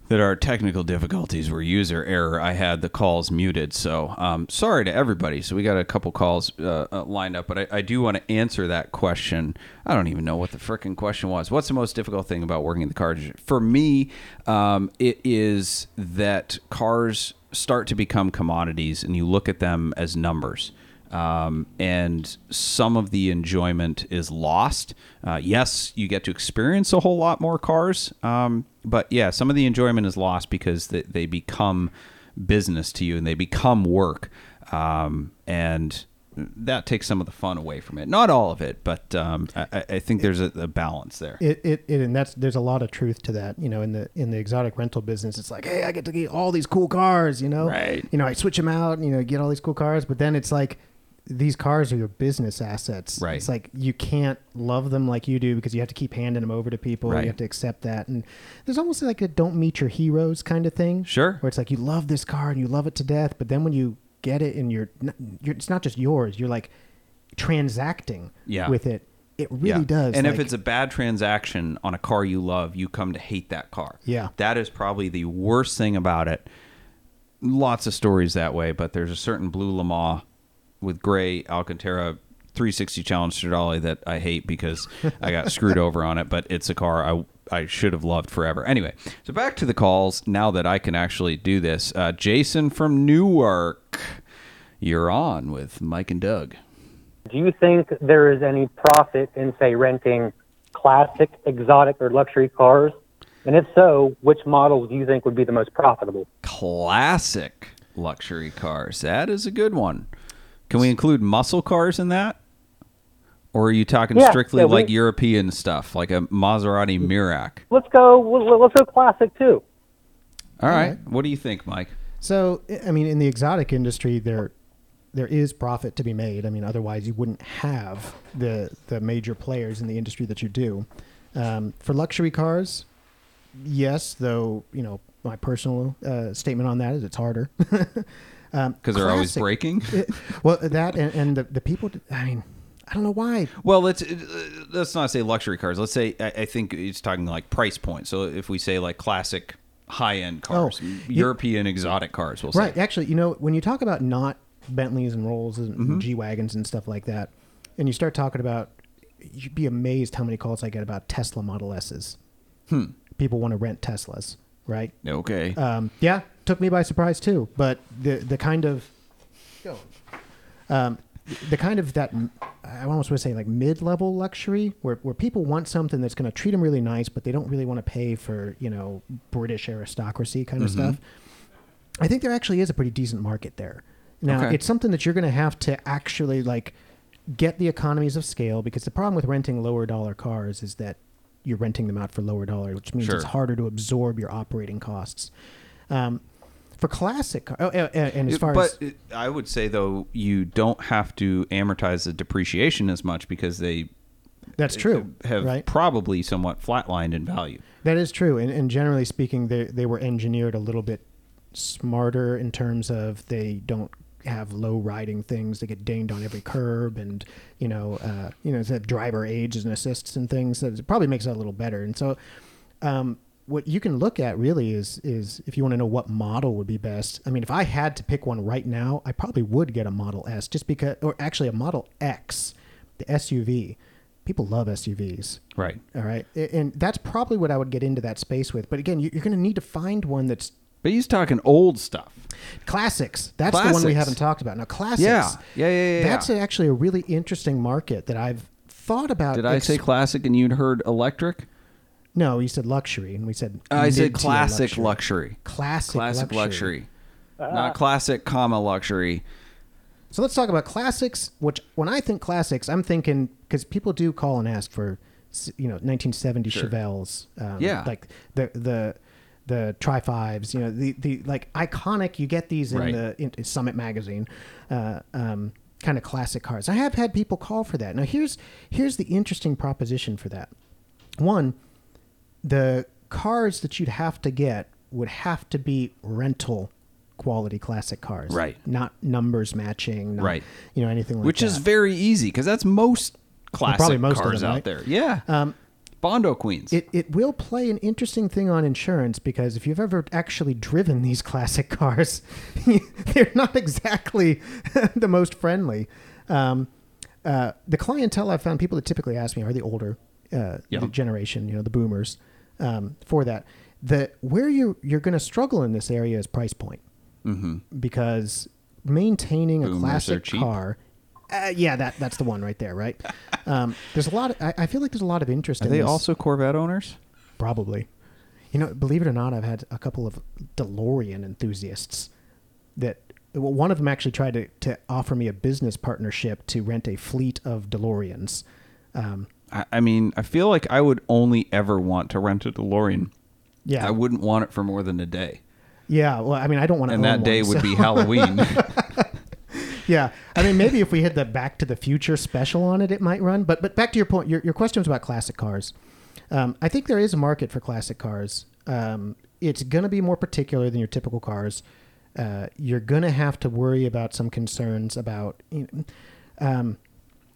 that our technical difficulties were user error. I had the calls muted, so um, sorry to everybody. So we got a couple calls uh, uh, lined up, but I, I do want to answer that question. I don't even know what the frickin' question was. What's the most difficult thing about working in the car? For me, um, it is that cars start to become commodities, and you look at them as numbers um, and some of the enjoyment is lost. Uh, yes, you get to experience a whole lot more cars, um, but yeah, some of the enjoyment is lost because they, they become business to you and they become work, um, and that takes some of the fun away from it. Not all of it, but um, I, I- I think there's a, a balance there.
it, it, it and that's there's a lot of truth to that you know in the in the exotic rental business it's like hey i get to get all these cool cars you know
Right.
you know i switch them out you know get all these cool cars but then it's like these cars are your business assets
Right.
it's like you can't love them like you do because you have to keep handing them over to people
Right.
you have to accept that and there's almost like a don't meet your heroes kind of thing
Sure.
where it's like you love this car and you love it to death but then when you get it and you're, you're it's not just yours you're like transacting
Yeah.
with it it really
Yeah.
does
And if it's a bad transaction on a car you love, you come to hate that car.
Yeah.
That is probably the worst thing about it. Lots of stories that way, but there's a certain blue Lamar with gray Alcantara 360 Challenge Stradale that I hate because I got screwed over on it, but it's a car I I should have loved forever. Anyway, so back to the calls now that I can actually do this. Uh, Jason from Newark, you're on with Mike and Doug.
Do you think there is any profit in, say, renting classic, exotic, or luxury cars? And if so, which models do you think would be the most profitable?
Classic luxury cars. That is a good one. Can we include muscle cars in that? Or are you talking
Yeah,
strictly
yeah, we-
like European stuff, like a Maserati Merak?
Let's go. Let's go classic too.
All right. What do you think, Mike?
So, I- I mean, in the exotic industry, there there is profit to be made. I mean, otherwise you wouldn't have the the major players in the industry that you do. Um, for luxury cars, yes, though you know my personal uh, statement on that is it's harder [laughs] Um,
Because they're always breaking.
it- well, that and, and the the people. I mean, I don't know why.
Well, let's uh, let's not say luxury cars. Let's say I, I think it's talking like price point. So if we say like classic high end cars,
Oh, you-
European exotic cars, we'll say.
Right. Actually, you know, when you talk about not Bentleys and Rolls and
Mm-hmm.
G wagons and stuff like that, and you start talking about, you'd be amazed how many calls I get about Tesla Model S's.
Hmm.
People want to rent Teslas, right?
Okay.
Um, yeah, took me by surprise too. But the the kind of, um, the kind of that I almost would say like mid level luxury where where people want something that's going to treat them really nice, but they don't really want to pay for you know British aristocracy kind of
Mm-hmm.
stuff. I think there actually is a pretty decent market there. Now
Okay.
it's something that you're going to have to actually like get the economies of scale because the problem with renting lower dollar cars is that you're renting them out for lower dollar, which means
Sure.
it's harder to absorb your operating costs. Um, for classic, car- oh, uh, uh, and as far
but
as
I would say though you don't have to amortize the depreciation as much because they
that's true,
have
right?
probably somewhat flatlined in value.
That is true, and, and generally speaking, they they were engineered a little bit smarter in terms of they don't have low riding things that get dinged on every curb, and you know, uh, you know, that driver aids and assists and things. That it probably makes it a little better. And so, um, what you can look at really is is if you want to know what model would be best. I mean, if I had to pick one right now, I probably would get a Model S, just because, or actually a Model X, the SUV. People love SUVs.
Right.
All right. And that's probably what I would get into that space with. But again, you- you're going to need to find one that's
But he's talking old stuff.
classics. That's the one we haven't talked about. Now, classics.
Yeah. Yeah, yeah, yeah, yeah.
That's actually a really interesting market that I've thought about.
Did I say classic and you'd heard electric?
No, you said luxury, and we said.
I said classic luxury.
Classic,
Classic luxury. Not classic, comma luxury.
So let's talk about classics. Which when I think classics, I'm thinking because people do call and ask for, you know, 1970
Sure.
Chevelles. Um,
Yeah.
Like the the the Tri Fives. You know, the the like iconic. You get these in
Right.
the in, Summit magazine. Uh, um, kind of classic cars. I have had people call for that. Now here's here's the interesting proposition for that. One, the cars that you'd have to get would have to be rental quality classic cars.
Right.
Not numbers matching. Not,
Right.
You know, anything like that.
Which
that.
is very easy because that's most classic
probably most
cars
them,
out
right?
there. Yeah.
Um,
Bondo Queens.
it, it will play an interesting thing on insurance because if you've ever actually driven these [laughs] classic cars, [laughs] they're not exactly [laughs] the most friendly. Um, uh, the clientele I've found, people that typically ask me are the older uh,
Yeah.
generation, you know, the boomers. Um, for that, the where you you're going to struggle in this area is price point
mm-hmm.
because maintaining a
Boomers are
classic car. Uh, yeah, that that's the one right there, right? [laughs] Um, there's a lot. Of, I, I feel like there's a lot of interest.
Are
in
they
this.
also Corvette owners?
Probably. You know, believe it or not, I've had a couple of DeLorean enthusiasts that well, one of them actually tried to, to offer me a business partnership to rent a fleet of DeLoreans. Um,
I, I mean, I feel like I would only ever want to rent a DeLorean.
yeah.
I wouldn't want it for more than a day.
yeah. Well, I mean, I don't want to
And that day would be Halloween. [laughs] [laughs]
yeah. I mean, maybe if we had the Back to the Future special on it, it might run. But but back to your point, your, your question was about classic cars. Um, I think there is a market for classic cars. Um, it's going to be more particular than your typical cars. Uh, you're going to have to worry about some concerns about. You know, um,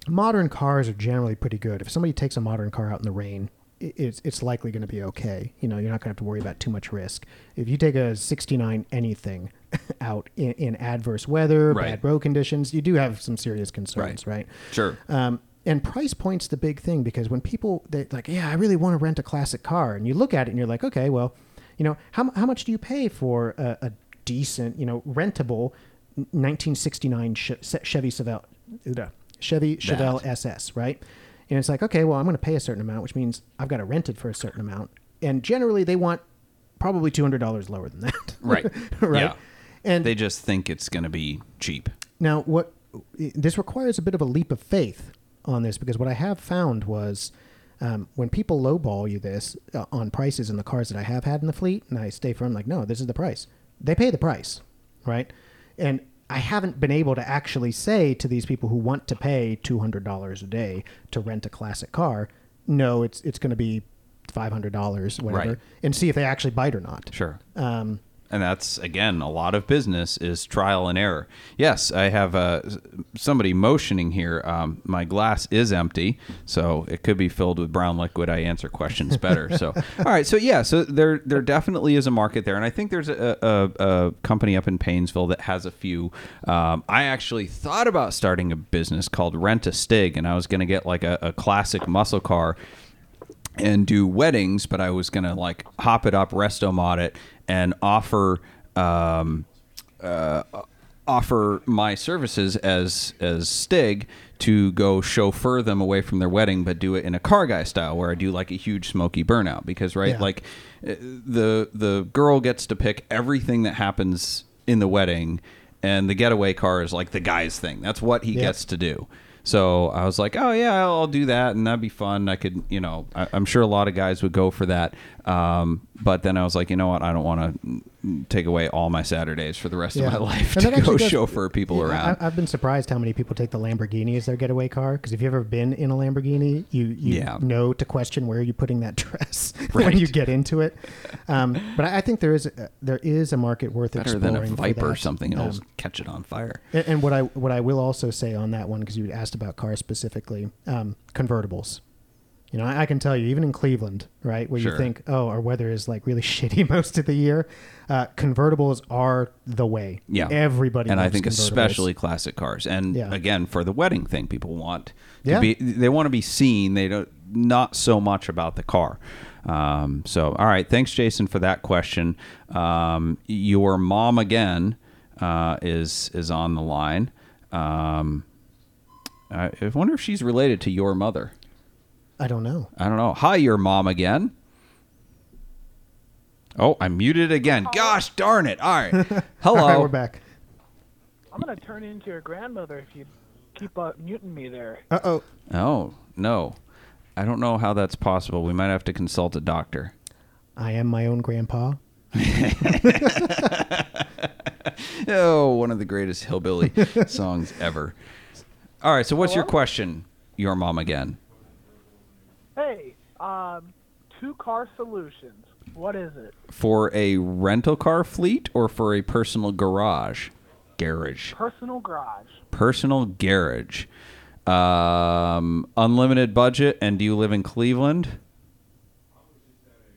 modern cars are generally pretty good. If somebody takes a modern car out in the rain, it's it's likely going to be okay. You know, you're not going to have to worry about too much risk. If you take a '69 anything [laughs] out in, in adverse weather,
Right.
bad road conditions, you do have some serious concerns, right?
sure.
Um, and price point's the big thing because when people they like, yeah, I really want to rent a classic car, and you look at it and you're like, okay, well, you know, how how much do you pay for a, a decent, you know, rentable 1969 Chevy Chevelle, uh, Chevy Chevelle. SS, right? And it's like, okay, well, I'm going to pay a certain amount, which means I've got to rent it for a certain amount. And generally, they want probably two hundred dollars lower than that, [laughs]
Right. [laughs]
right?
Yeah.
And
They just think it's going to be cheap.
now, what this requires a bit of a leap of faith on this because what I have found was um, when people lowball you this uh, on prices in the cars that I have had in the fleet, and I stay firm, like, no, this is the price. They pay the price, right? And I haven't been able to actually say to these people who want to pay two hundred dollars a day to rent a classic car, no, it's it's going to be five hundred dollars, whatever,
Right.
and see if they actually bite or not.
Sure.
Um,
and that's again a lot of business is trial and error. Yes, I have uh, somebody motioning here. Um, my glass is empty, so it could be filled with brown liquid. I answer questions better. so, [laughs] all right. So yeah, so there there definitely is a market there, and I think there's a, a, a company up in Painesville that has a few. Um, I actually thought about starting a business called Rent a Stig, and I was going to get like a, a classic muscle car and do weddings, but I was gonna like hop it up, resto mod it, and offer um, uh, offer my services as as Stig to go chauffeur them away from their wedding, but do it in a car guy style, where I do like a huge smoky burnout. Because right,
Yeah.
like uh, the the girl gets to pick everything that happens in the wedding, and the getaway car is like the guy's thing. That's what he
Yep.
gets to do. So I was like, oh yeah, I'll do that, and that'd be fun. I could, you know, I, I'm sure a lot of guys would go for that. Um, but then I was like, you know what? I don't want to take away all my Saturdays for the rest of my life
And
to go chauffeur people
Yeah,
around.
I, I've been surprised how many people take the Lamborghini as their getaway car. Because if you've ever been in a Lamborghini, you you
Yeah.
know to question where you're putting that [laughs] dress [laughs] when you get into it. Um, but I I think there is a, there is a market worth
Better
exploring.
Better than a Viper or something; it'll
Um,
catch it on fire.
and, and what I what I will also say on that one because you asked about cars specifically, um, convertibles. You know, I, I can tell you, even in Cleveland, right, where
Sure.
you think, oh, our weather is like really [laughs] shitty most of the year, uh, convertibles are the way.
Yeah,
everybody.
and I think especially classic cars. And
Yeah.
again, for the wedding thing, people want to
Yeah.
be they want to be seen. They don't not so much about the car. Um, so, all right, thanks, Jason, for that question. Um, your mom again uh, is is on the line. Um, I I wonder if she's related to your mother.
I don't know.
I don't know. Hi, your mom again. Oh, I'm muted again. Gosh darn it! All right, [laughs] hello.
All right, we're back.
I'm gonna turn into your grandmother if you keep uh, muting me there.
Uh oh.
Oh, no. I don't know how that's possible. We might have to consult a doctor.
I am my own grandpa. [laughs]
Oh, one of the greatest hillbilly [laughs] songs ever. All right, so what's your question, your mom again?
Hey, um, two car solutions. What is it?
For a rental car fleet or for a personal garage? Garage.
Personal garage.
Personal garage. Um, unlimited budget, and do you live in Cleveland?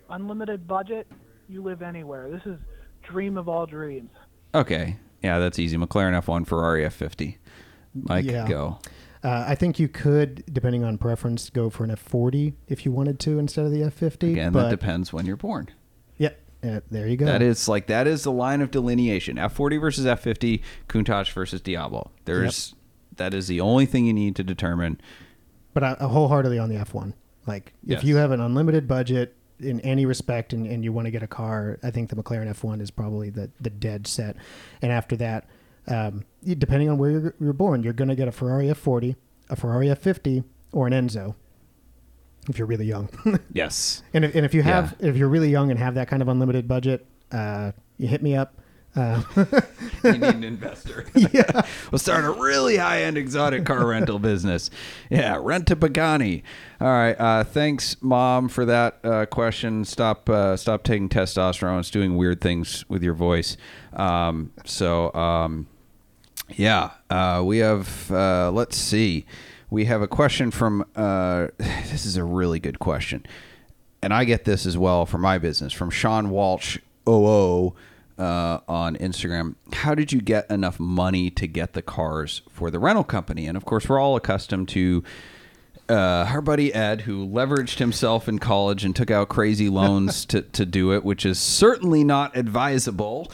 Unlimited budget. You live anywhere. This is dream of all dreams.
Okay. Yeah, that's easy. McLaren F1, Ferrari F50. Mike,
Yeah.
go.
Uh, I think you could, depending on preference, go for an F40 if you wanted to instead of the F50.
Again,
but
that depends when you're born.
yeah, uh, there you go.
That is like that is the line of delineation. F40 versus F50, Countach versus Diablo. There's that is the only thing you need to determine.
But I, I wholeheartedly on the F1. Like, if
Yes.
you have an unlimited budget in any respect and, and you want to get a car, I think the McLaren F1 is probably the, the dead set. And after that, um, depending on where you're, you're born, you're going to get a Ferrari F40, a Ferrari F50, or an Enzo if you're really young. [laughs]
Yes.
And if, and if you have, if you're really young and have that kind of unlimited budget, uh, you hit me up. Uh, [laughs]
you need an investor. [laughs]
yeah.
we'll start a really high end exotic car rental business. Yeah, rent to Pagani. All right. Uh, thanks, mom, for that uh, question. Stop uh, stop taking testosterone. It's doing weird things with your voice. Um, so um, yeah, uh, we have. Uh, let's see. We have a question from. Uh, [sighs] this is a really good question, and I get this as well for my business from Sean Walsh. OO uh, on Instagram. How did you get enough money to get the cars for the rental company? And of course, we're all accustomed to uh, our buddy Ed, who leveraged himself in college and took out crazy loans [laughs] to, to do it, which is certainly not advisable.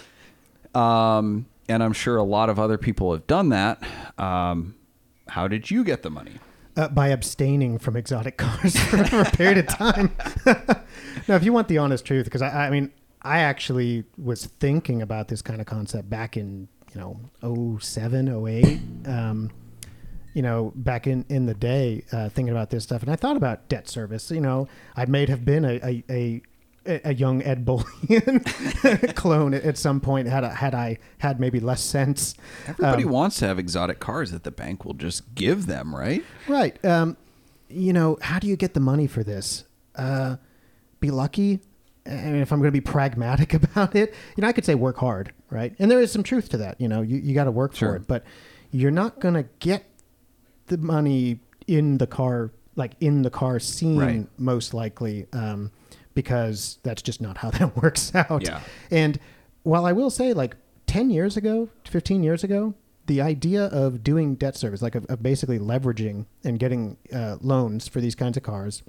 Um, and I'm sure a lot of other people have done that. Um, how did you get the money?
uh, by abstaining from exotic [laughs] cars for, a period of time. [laughs] now, if you want the honest truth, because I, I mean, I actually was thinking about this kind of concept back in you know 07, 08, um, you know, back in in the day, uh, thinking about this stuff, and I thought about debt service. You know, I may have been a a, a a young Ed Bolian [laughs] clone at some point had I, had I had maybe less sense.
Everybody
Um,
wants to have exotic cars that the bank will just give them, right?
Right. Um, you know, how do you get the money for this? Uh, be lucky. I mean, if I'm going to be pragmatic [laughs] about it, you know, I could say work hard, right? And there is some truth to that. You know, you, you got to work
Sure.
for it, but you're not going to get the money in the car, like in the car scene,
Right.
most likely, um, because that's just not how [laughs] that works out.
Yeah.
And while I will say, like 10 years ago, 15 years ago, the idea of doing debt service, like of, of basically leveraging and getting uh, loans for these kinds of cars,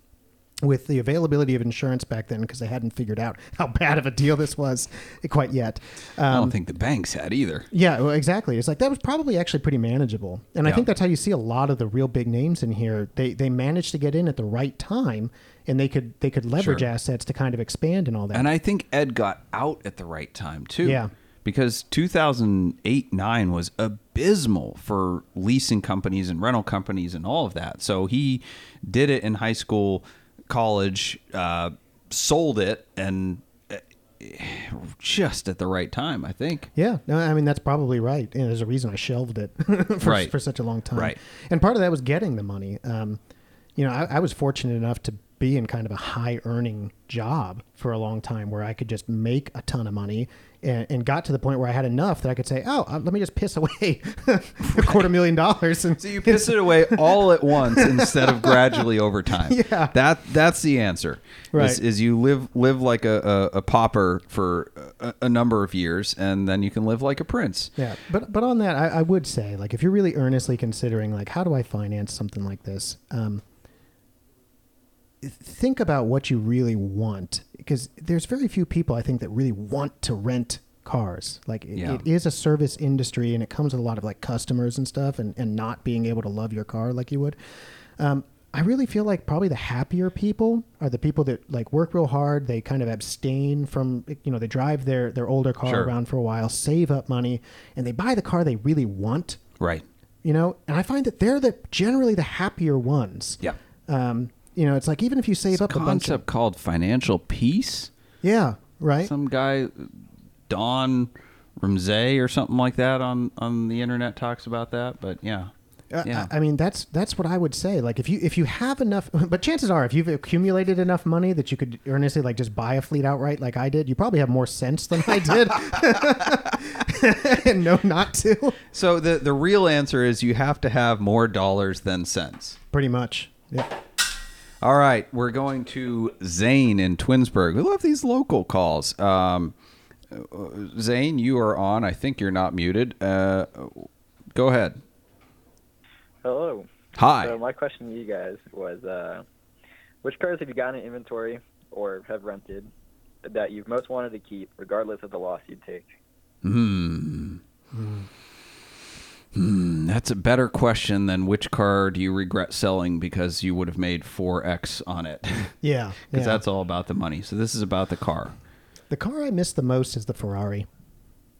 with the availability of insurance back then, because they hadn't figured out how bad of a deal this was quite yet. Um,
I don't think the banks had either.
yeah, well, exactly. It's like that was probably actually pretty manageable, and I think that's how you see a lot of the real big names in here. They they managed to get in at the right time, and they could they could leverage
Sure.
assets to kind of expand and all that.
And I think Ed got out at the right time too.
Yeah.
Because 2008 9 was abysmal for leasing companies and rental companies and all of that. So he did it in high school, college, uh, sold it, and uh, just at the right time, I think.
Yeah, no, I mean that's probably right. And there's a reason I shelved it [laughs] for,
Right.
for such a long time.
Right.
And part of that was getting the money. Um, you know, I, I was fortunate enough to be in kind of a high earning job for a long time where I could just make a ton of money and, and got to the point where I had enough that I could say, oh, uh, let me just piss away [laughs] a quarter million dollars. And
So you piss it away all at once instead of gradually over time. [laughs]
Yeah.
that that's the answer.
Right.
Is, is you live live like a, a, a pauper for a, a number of years, and then you can live like a prince.
Yeah, but but on that, I, I would say like if you're really earnestly considering like how do I finance something like this, um, think about what you really want because there's very few people I think that really want to rent cars. Like it,
Yeah.
it is a service industry and it comes with a lot of like customers and stuff, and and not being able to love your car like you would. Um, I really feel like probably the happier people are the people that like work real hard. They kind of abstain from, you know, they drive their their older car
Sure.
around for a while, save up money, and they buy the car they really want.
Right.
You know, and I find that they're the generally the happier ones.
Yeah.
Um, you know, it's like even if you save up a bunch
Concept
of
called financial peace.
yeah, right.
Some guy, Don Ramsey or something like that on on the internet talks about that. But yeah,
Uh,
yeah.
I I mean, that's that's what I would say. Like, if you if you have enough, [laughs] but chances are, if you've accumulated enough money that you could earnestly like just buy a fleet outright, like I did, you probably have more sense than I did, [laughs] and know not to.
so the the real answer is you have to have more dollars than cents.
Pretty much. Yeah.
All right, we're going to Zane in Twinsburg. We love these local calls. Um, uh, Zane, you are on. I think you're not muted. Uh, go ahead.
Hello.
Hi.
So my question to you guys was, uh, which cars have you got in inventory or have rented that you've most wanted to keep, regardless of the loss you'd take?
Hmm. Hmm. That's a better question than which car do you regret selling because you would have made 4x on it. [laughs]
Yeah,
Because
yeah.
that's all about the money. So this is about the car.
The car I miss the most is the Ferrari.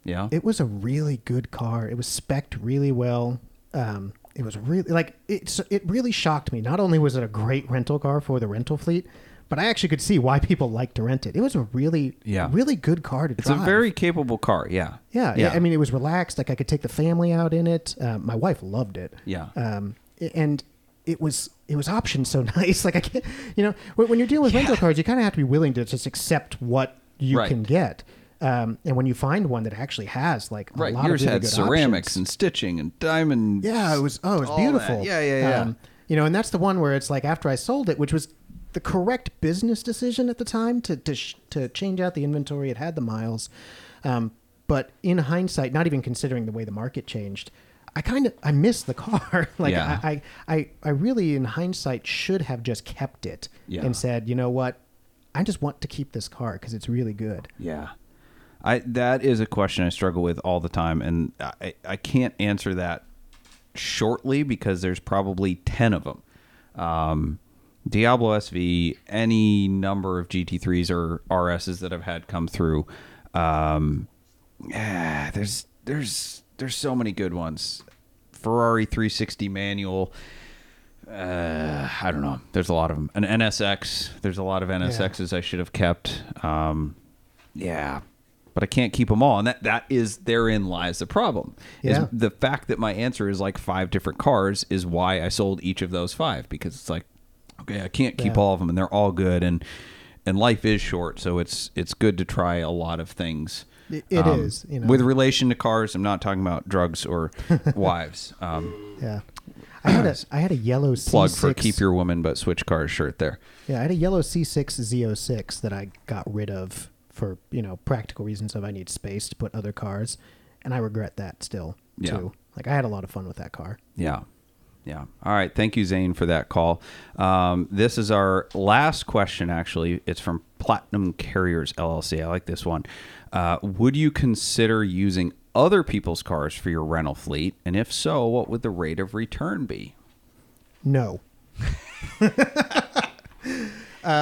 Yeah.
It was a really good car. It was specced really well. Um, it was really like it's. It really shocked me. Not only was it a great rental car for the rental fleet, but I actually could see why people like to rent it. It was a really,
Yeah.
really good car to
It's
drive.
It's a very capable car. Yeah.
yeah, yeah. I mean, it was relaxed. Like I could take the family out in it. Uh, my wife loved it.
Yeah.
Um, and it was it was optioned so [laughs] nice. Like I can't, you know, when, you're dealing with rental cars, you kind of have to be willing to just accept what you
Right.
can get. Um, and when you find one that actually has like a
right.
lot
Yours
of really
had ceramics
options.
and stitching and diamond.
Yeah, it was. Oh, it was beautiful.
that. Yeah, yeah, yeah.
Um, you know, and that's the one where it's like after I sold it, which was the correct business decision at the time to to sh- to change out the inventory. It had the miles, um, but in hindsight, not even considering the way the market changed, I kind of I missed the car. [laughs] like
Yeah.
I, I I I really in hindsight should have just kept it
Yeah.
and said, you know what, I just want to keep this car because it's really good.
Yeah. I that is a question I struggle with all the time and I, I can't answer that shortly because there's probably 10 of them. Um, Diablo SV, any number of GT3s or RSs that I've had come through. Um, yeah, there's there's there's so many good ones. Ferrari 360 manual. Uh, I don't know. There's a lot of them. An NSX. There's a lot of NSXs I should have kept. Um, yeah, but I can't keep them all, and that that is therein lies the problem. Is
Yeah.
the fact that my answer is like five different cars is why I sold each of those five because it's like, okay, I can't keep
Yeah.
all of them, and they're all good, and and life is short, so it's it's good to try a lot of things.
It- it
is
is, you know.
with relation to cars. I'm not talking about drugs or [laughs] wives. Um,
Yeah. I had a I had a yellow C6
plug for keep your woman but switch cars shirt there.
Yeah, I had a yellow C6 Z06 that I got rid of for, you know, practical reasons of I need space to put other cars, and I regret that still
Yeah.
too. Like I had a lot of fun with that car.
Yeah. Yeah. All right. Thank you, Zane, for that call. Um, this is our last question, actually. It's from Platinum Carriers LLC. I like this one. Uh, would you consider using other people's cars for your rental fleet? And if so, what would the rate of return be?
No. [laughs]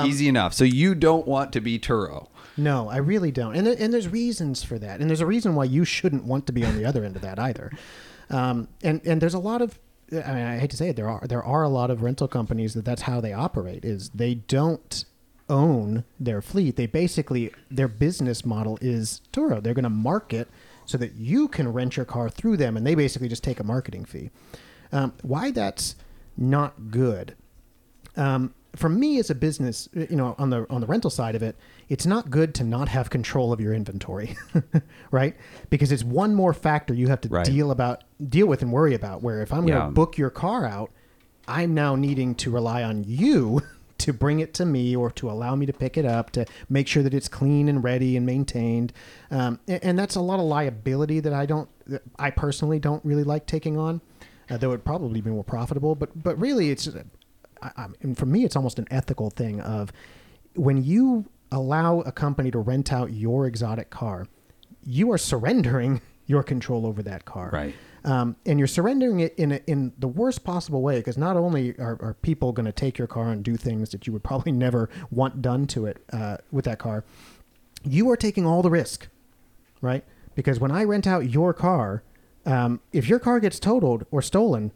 Easy enough. So you don't want to be Turo.
No, I really don't. And and there's reasons for that. And there's a reason why you shouldn't want to be on the other end of that either. Um, and and there's a lot of I mean I hate to say it there are there are a lot of rental companies that that's how they operate is they don't own their fleet. They basically their business model is Turo. They're going to market so that you can rent your car through them and they basically just take a marketing fee. Um, why that's not good um, for me as a business, you know, on the on the rental side of it, it's not good to not have control of your inventory, [laughs] right? Because it's one more factor you have to
Right.
deal about, deal with, and worry about. Where if I'm going to
Yeah.
book your car out, I'm now needing to rely on you [laughs] to bring it to me or to allow me to pick it up to make sure that it's clean and ready and maintained. Um, and, and that's a lot of liability that I don't, that I personally don't really like taking on. Uh, though it'd probably be more profitable, but but really it's I, I, and for me, it's almost an ethical thing of when you allow a company to rent out your exotic car, you are surrendering [laughs] your control over that car.
Right.
Um, and you're surrendering it in a, in the worst possible way because not only are, are people going to take your car and do things that you would probably [laughs] never want done to it uh, with that car, you are taking all the risk, right? Because when I rent out your car, um, if your car gets totaled or stolen,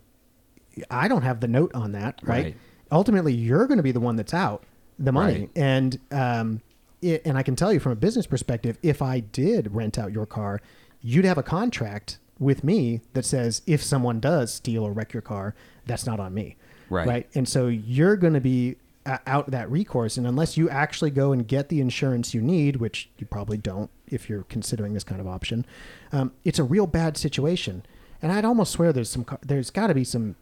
I don't have the note on that, right?
Right.
Ultimately, you're going to be the one that's out the money,
Right.
and um, it, and I can tell you from a business perspective, if I did rent out your car, you'd have a contract with me that says if someone does steal or wreck your car, that's not on me,
Right.
Right, and so you're going to be uh, out that recourse, and unless you actually go and get the insurance you need, which you probably don't if you're considering this kind of option, um, it's a real bad situation. And I'd almost swear there's some, there's got to be some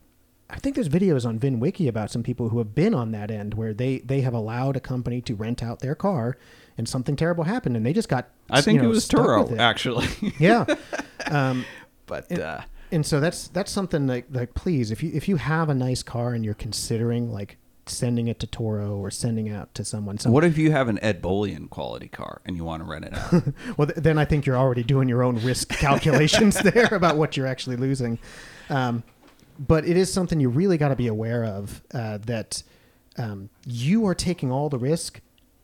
I think there's videos on VinWiki about some people who have been on that end where they they have allowed a company to rent out their car and something terrible happened and they just got
I think
know,
it was Turo, actually.
yeah [laughs] um,
but
and,
uh,
and so that's that's something like like please if you if you have a nice car and you're considering like sending it to Turo or sending out to someone some,
what if you have an Ed Bolian quality car and you want to rent it out? [laughs]
well, th- then I think you're already doing your own risk [laughs] calculations there about what you're actually losing. Um, but it is something you really got to be aware of uh, that um, you are taking all the risk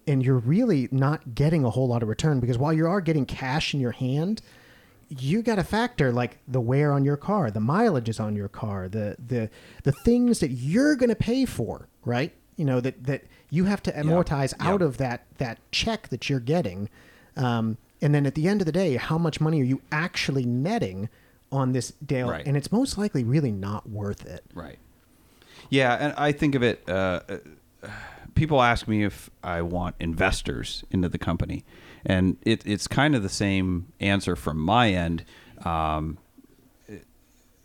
and you're really not getting a whole lot of return because while you are getting cash in your hand, you got to factor like the wear on your car, the mileage is on your car, the the the things that you're going to pay for, right? You know that that you have to amortize out of that that check that you're getting, um, and then at the end of the day, how much money are you actually netting on this deal?
Right.
And it's most likely really not worth it.
Right. Yeah, and I think of it. Uh, uh, people ask me if I want investors into the company, and it, it's kind of the same answer from my end. Um,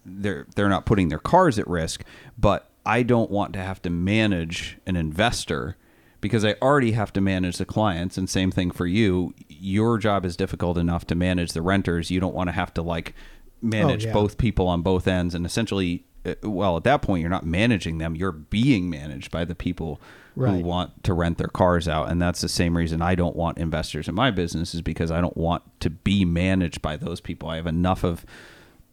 they're they're not putting their cars at risk, but I don't want to have to manage an investor because I already have to manage the clients. And same thing for you. Your job is difficult enough to manage the renters. You don't want to have to like manage
yeah.
both people on both ends, and essentially, uh, well, at that point, you're not managing them. You're being managed by the people who want to rent their cars out, and that's the same reason I don't want investors in my business is because I don't want to be managed by those people. I have enough of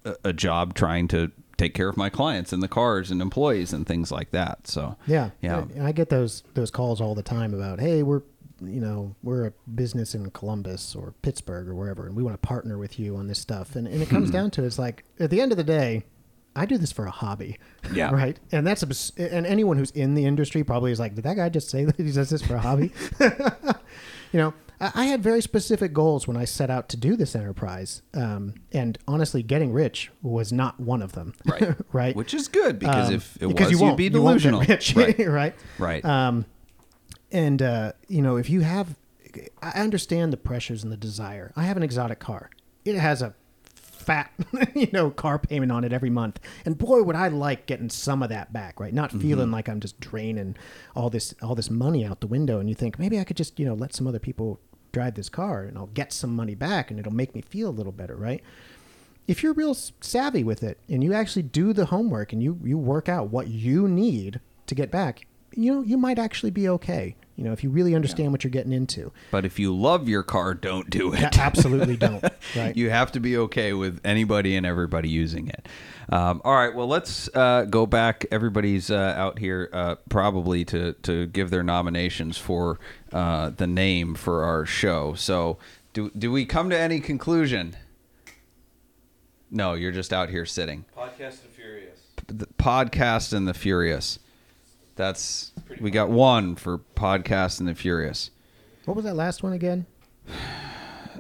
a, a job trying to take care of my clients and the cars and employees and things like that. So
Yeah,
yeah,
And I get those those calls all the time about, hey, we're you know we're a business in Columbus or Pittsburgh or wherever, and we want to partner with you on this stuff. And and it comes hmm. down to it's like at the end of the day, I do this for a hobby.
Yeah. [laughs]
right. And that's abs- and anyone who's in the industry probably is like, did that guy just say [laughs] that he does this for a hobby? [laughs] you know. I I had very specific goals when I set out to do this enterprise, um, and honestly, getting rich was not one of them.
Right.
right.
which is good because
Um,
if it
because
was,
you
you'd
won't,
be
you
delusional.
rich,
right.
right?
Right.
Um, and uh, you know, if you have, I understand the pressures and the desire. I have an exotic car. It has a fat, [laughs] you know, car payment on it every month, and boy, would I like getting some of that back, right? Not feeling
Mhm.
like I'm just draining all this all this money out the window. And you think maybe I could just you know let some other people drive this car, and I'll get some money back, and it'll make me feel a little better, right? if you're real savvy with it and you actually do the homework and you you work out what you need to get back, you know, you might actually be okay. You know, if you really understand what you're getting into.
But if you love your car, don't do it.
Yeah, [laughs] absolutely don't. [laughs] Right.
you have to be okay with anybody and everybody using it. Um, all right. Well, let's uh, go back. Everybody's uh, out here uh, probably to to give their nominations for uh, the name for our show. So, do do we come to any conclusion? No, you're just out here sitting.
Podcast and Furious.
the podcast and the furious that's we got one for podcast and the furious
What was that last one again?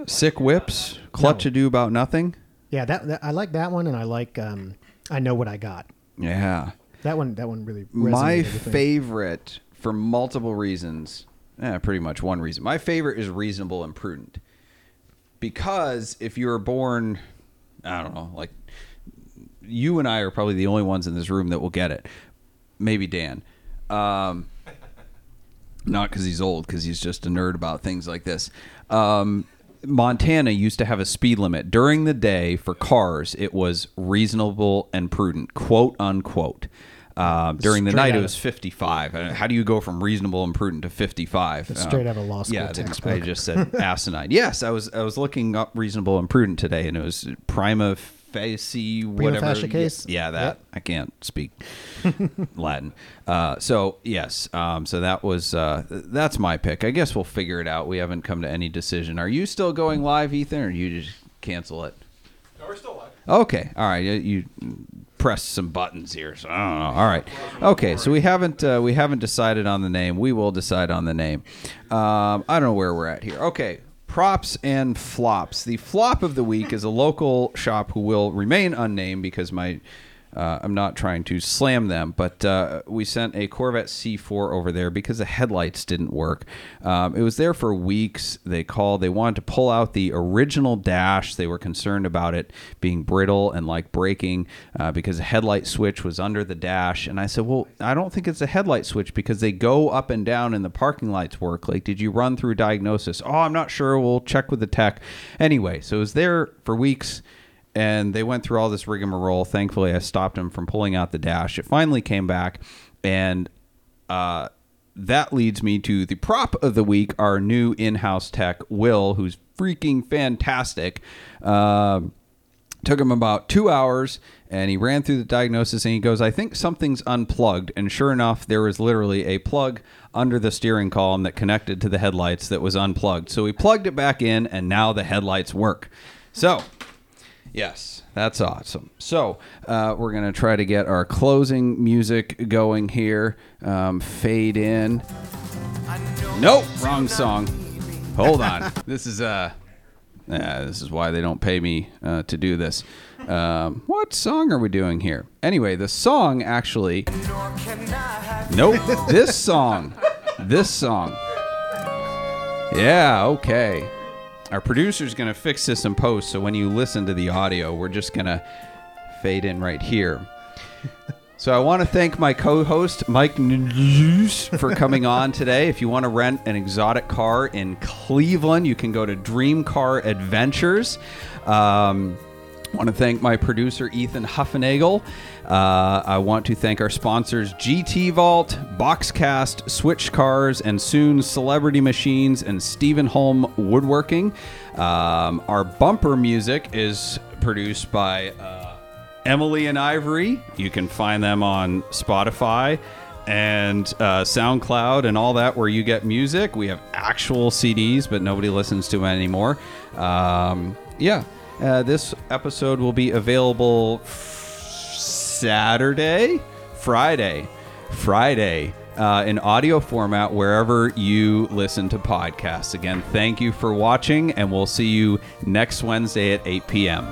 sick whips clutch
No.
do about nothing
Yeah, that, that I like that one and I like um I know what I got.
yeah
That one that one really
my
resonated with me.
favorite for multiple reasons yeah pretty much one reason my favorite is reasonable and prudent because if you were born i don't know like you and i are probably the only ones in this room that will get it maybe dan um, not because he's old because he's just a nerd about things like this um, montana used to have a speed limit during the day for cars it was reasonable and prudent quote unquote uh, during the night, it was 55. Uh, How do you go from reasonable and prudent to 55?
That's
Uh,
straight out of law school
Yeah,
textbook.
I just said asinine. Yes, I was I was looking up reasonable and prudent today, and it was prima facie whatever.
facie
Yeah,
case?
Yeah, that
Yep.
I can't speak [laughs] Latin. Uh, so yes, um, so that was uh, that's my pick. I guess we'll figure it out. We haven't come to any decision. Are you still going live, Ethan, or you just cancel it?
No, we're still live.
Okay, all right. You, you pressed some buttons here, so I don't know. All right, okay. So we haven't uh, we haven't decided on the name. We will decide on the name. Um, I don't know where we're at here. Okay, props and flops. The flop of the week is a local shop who will remain unnamed because my. Uh, I'm not trying to slam them, but uh, we sent a Corvette C4 over there because the headlights didn't work. Um, it was there for weeks. They called. They wanted to pull out the original dash. They were concerned about it being brittle and like breaking uh, because the headlight switch was under the dash. And I said, "Well, I don't think it's a headlight switch because they go up and down and the parking lights work. Like, did you run through diagnosis? Oh, I'm not sure. We'll check with the tech. Anyway, so it was there for weeks." And they went through all this rigmarole. Thankfully, I stopped them from pulling out the dash. It finally came back, and uh, that leads me to the prop of the week. Our new in-house tech, Will, who's freaking fantastic. Um, took him about two hours, and he ran through the diagnosis, and he goes, "I think something's unplugged." And sure enough, there was literally a plug under the steering column that connected to the headlights that was unplugged. So we plugged it back in, and now the headlights work. So. Yes, that's awesome. So uh, we're gonna try to get our closing music going here. Um, fade in. Nope, wrong song. Hold on. [laughs] this is uh, uh, this is why they don't pay me uh, to do this. Um, what song are we doing here? Anyway, the song actually. Nope, this song. This song. Yeah, okay. Our producer's going to fix this in post, so when you listen to the audio, we're just going to fade in right here. [laughs] So I want to thank my co-host Mike for coming [laughs] on today. If you want to rent an exotic car in Cleveland, you can go to Dream Car Adventures. Um, I want to thank my producer Ethan Huffenagel. Uh, I want to thank our sponsors GT Vault, Boxcast, Switch Cars, and soon Celebrity Machines and Stephen Holm Woodworking. Um, our bumper music is produced by. Uh, Emily and Ivory. You can find them on Spotify and uh, SoundCloud and all that where you get music. We have actual CDs, but nobody listens to them anymore. Um, yeah. Uh, this episode will be available Saturday, Friday, Friday uh, in audio format wherever you listen to podcasts. Again, thank you for watching, and we'll see you next Wednesday at 8 p.m.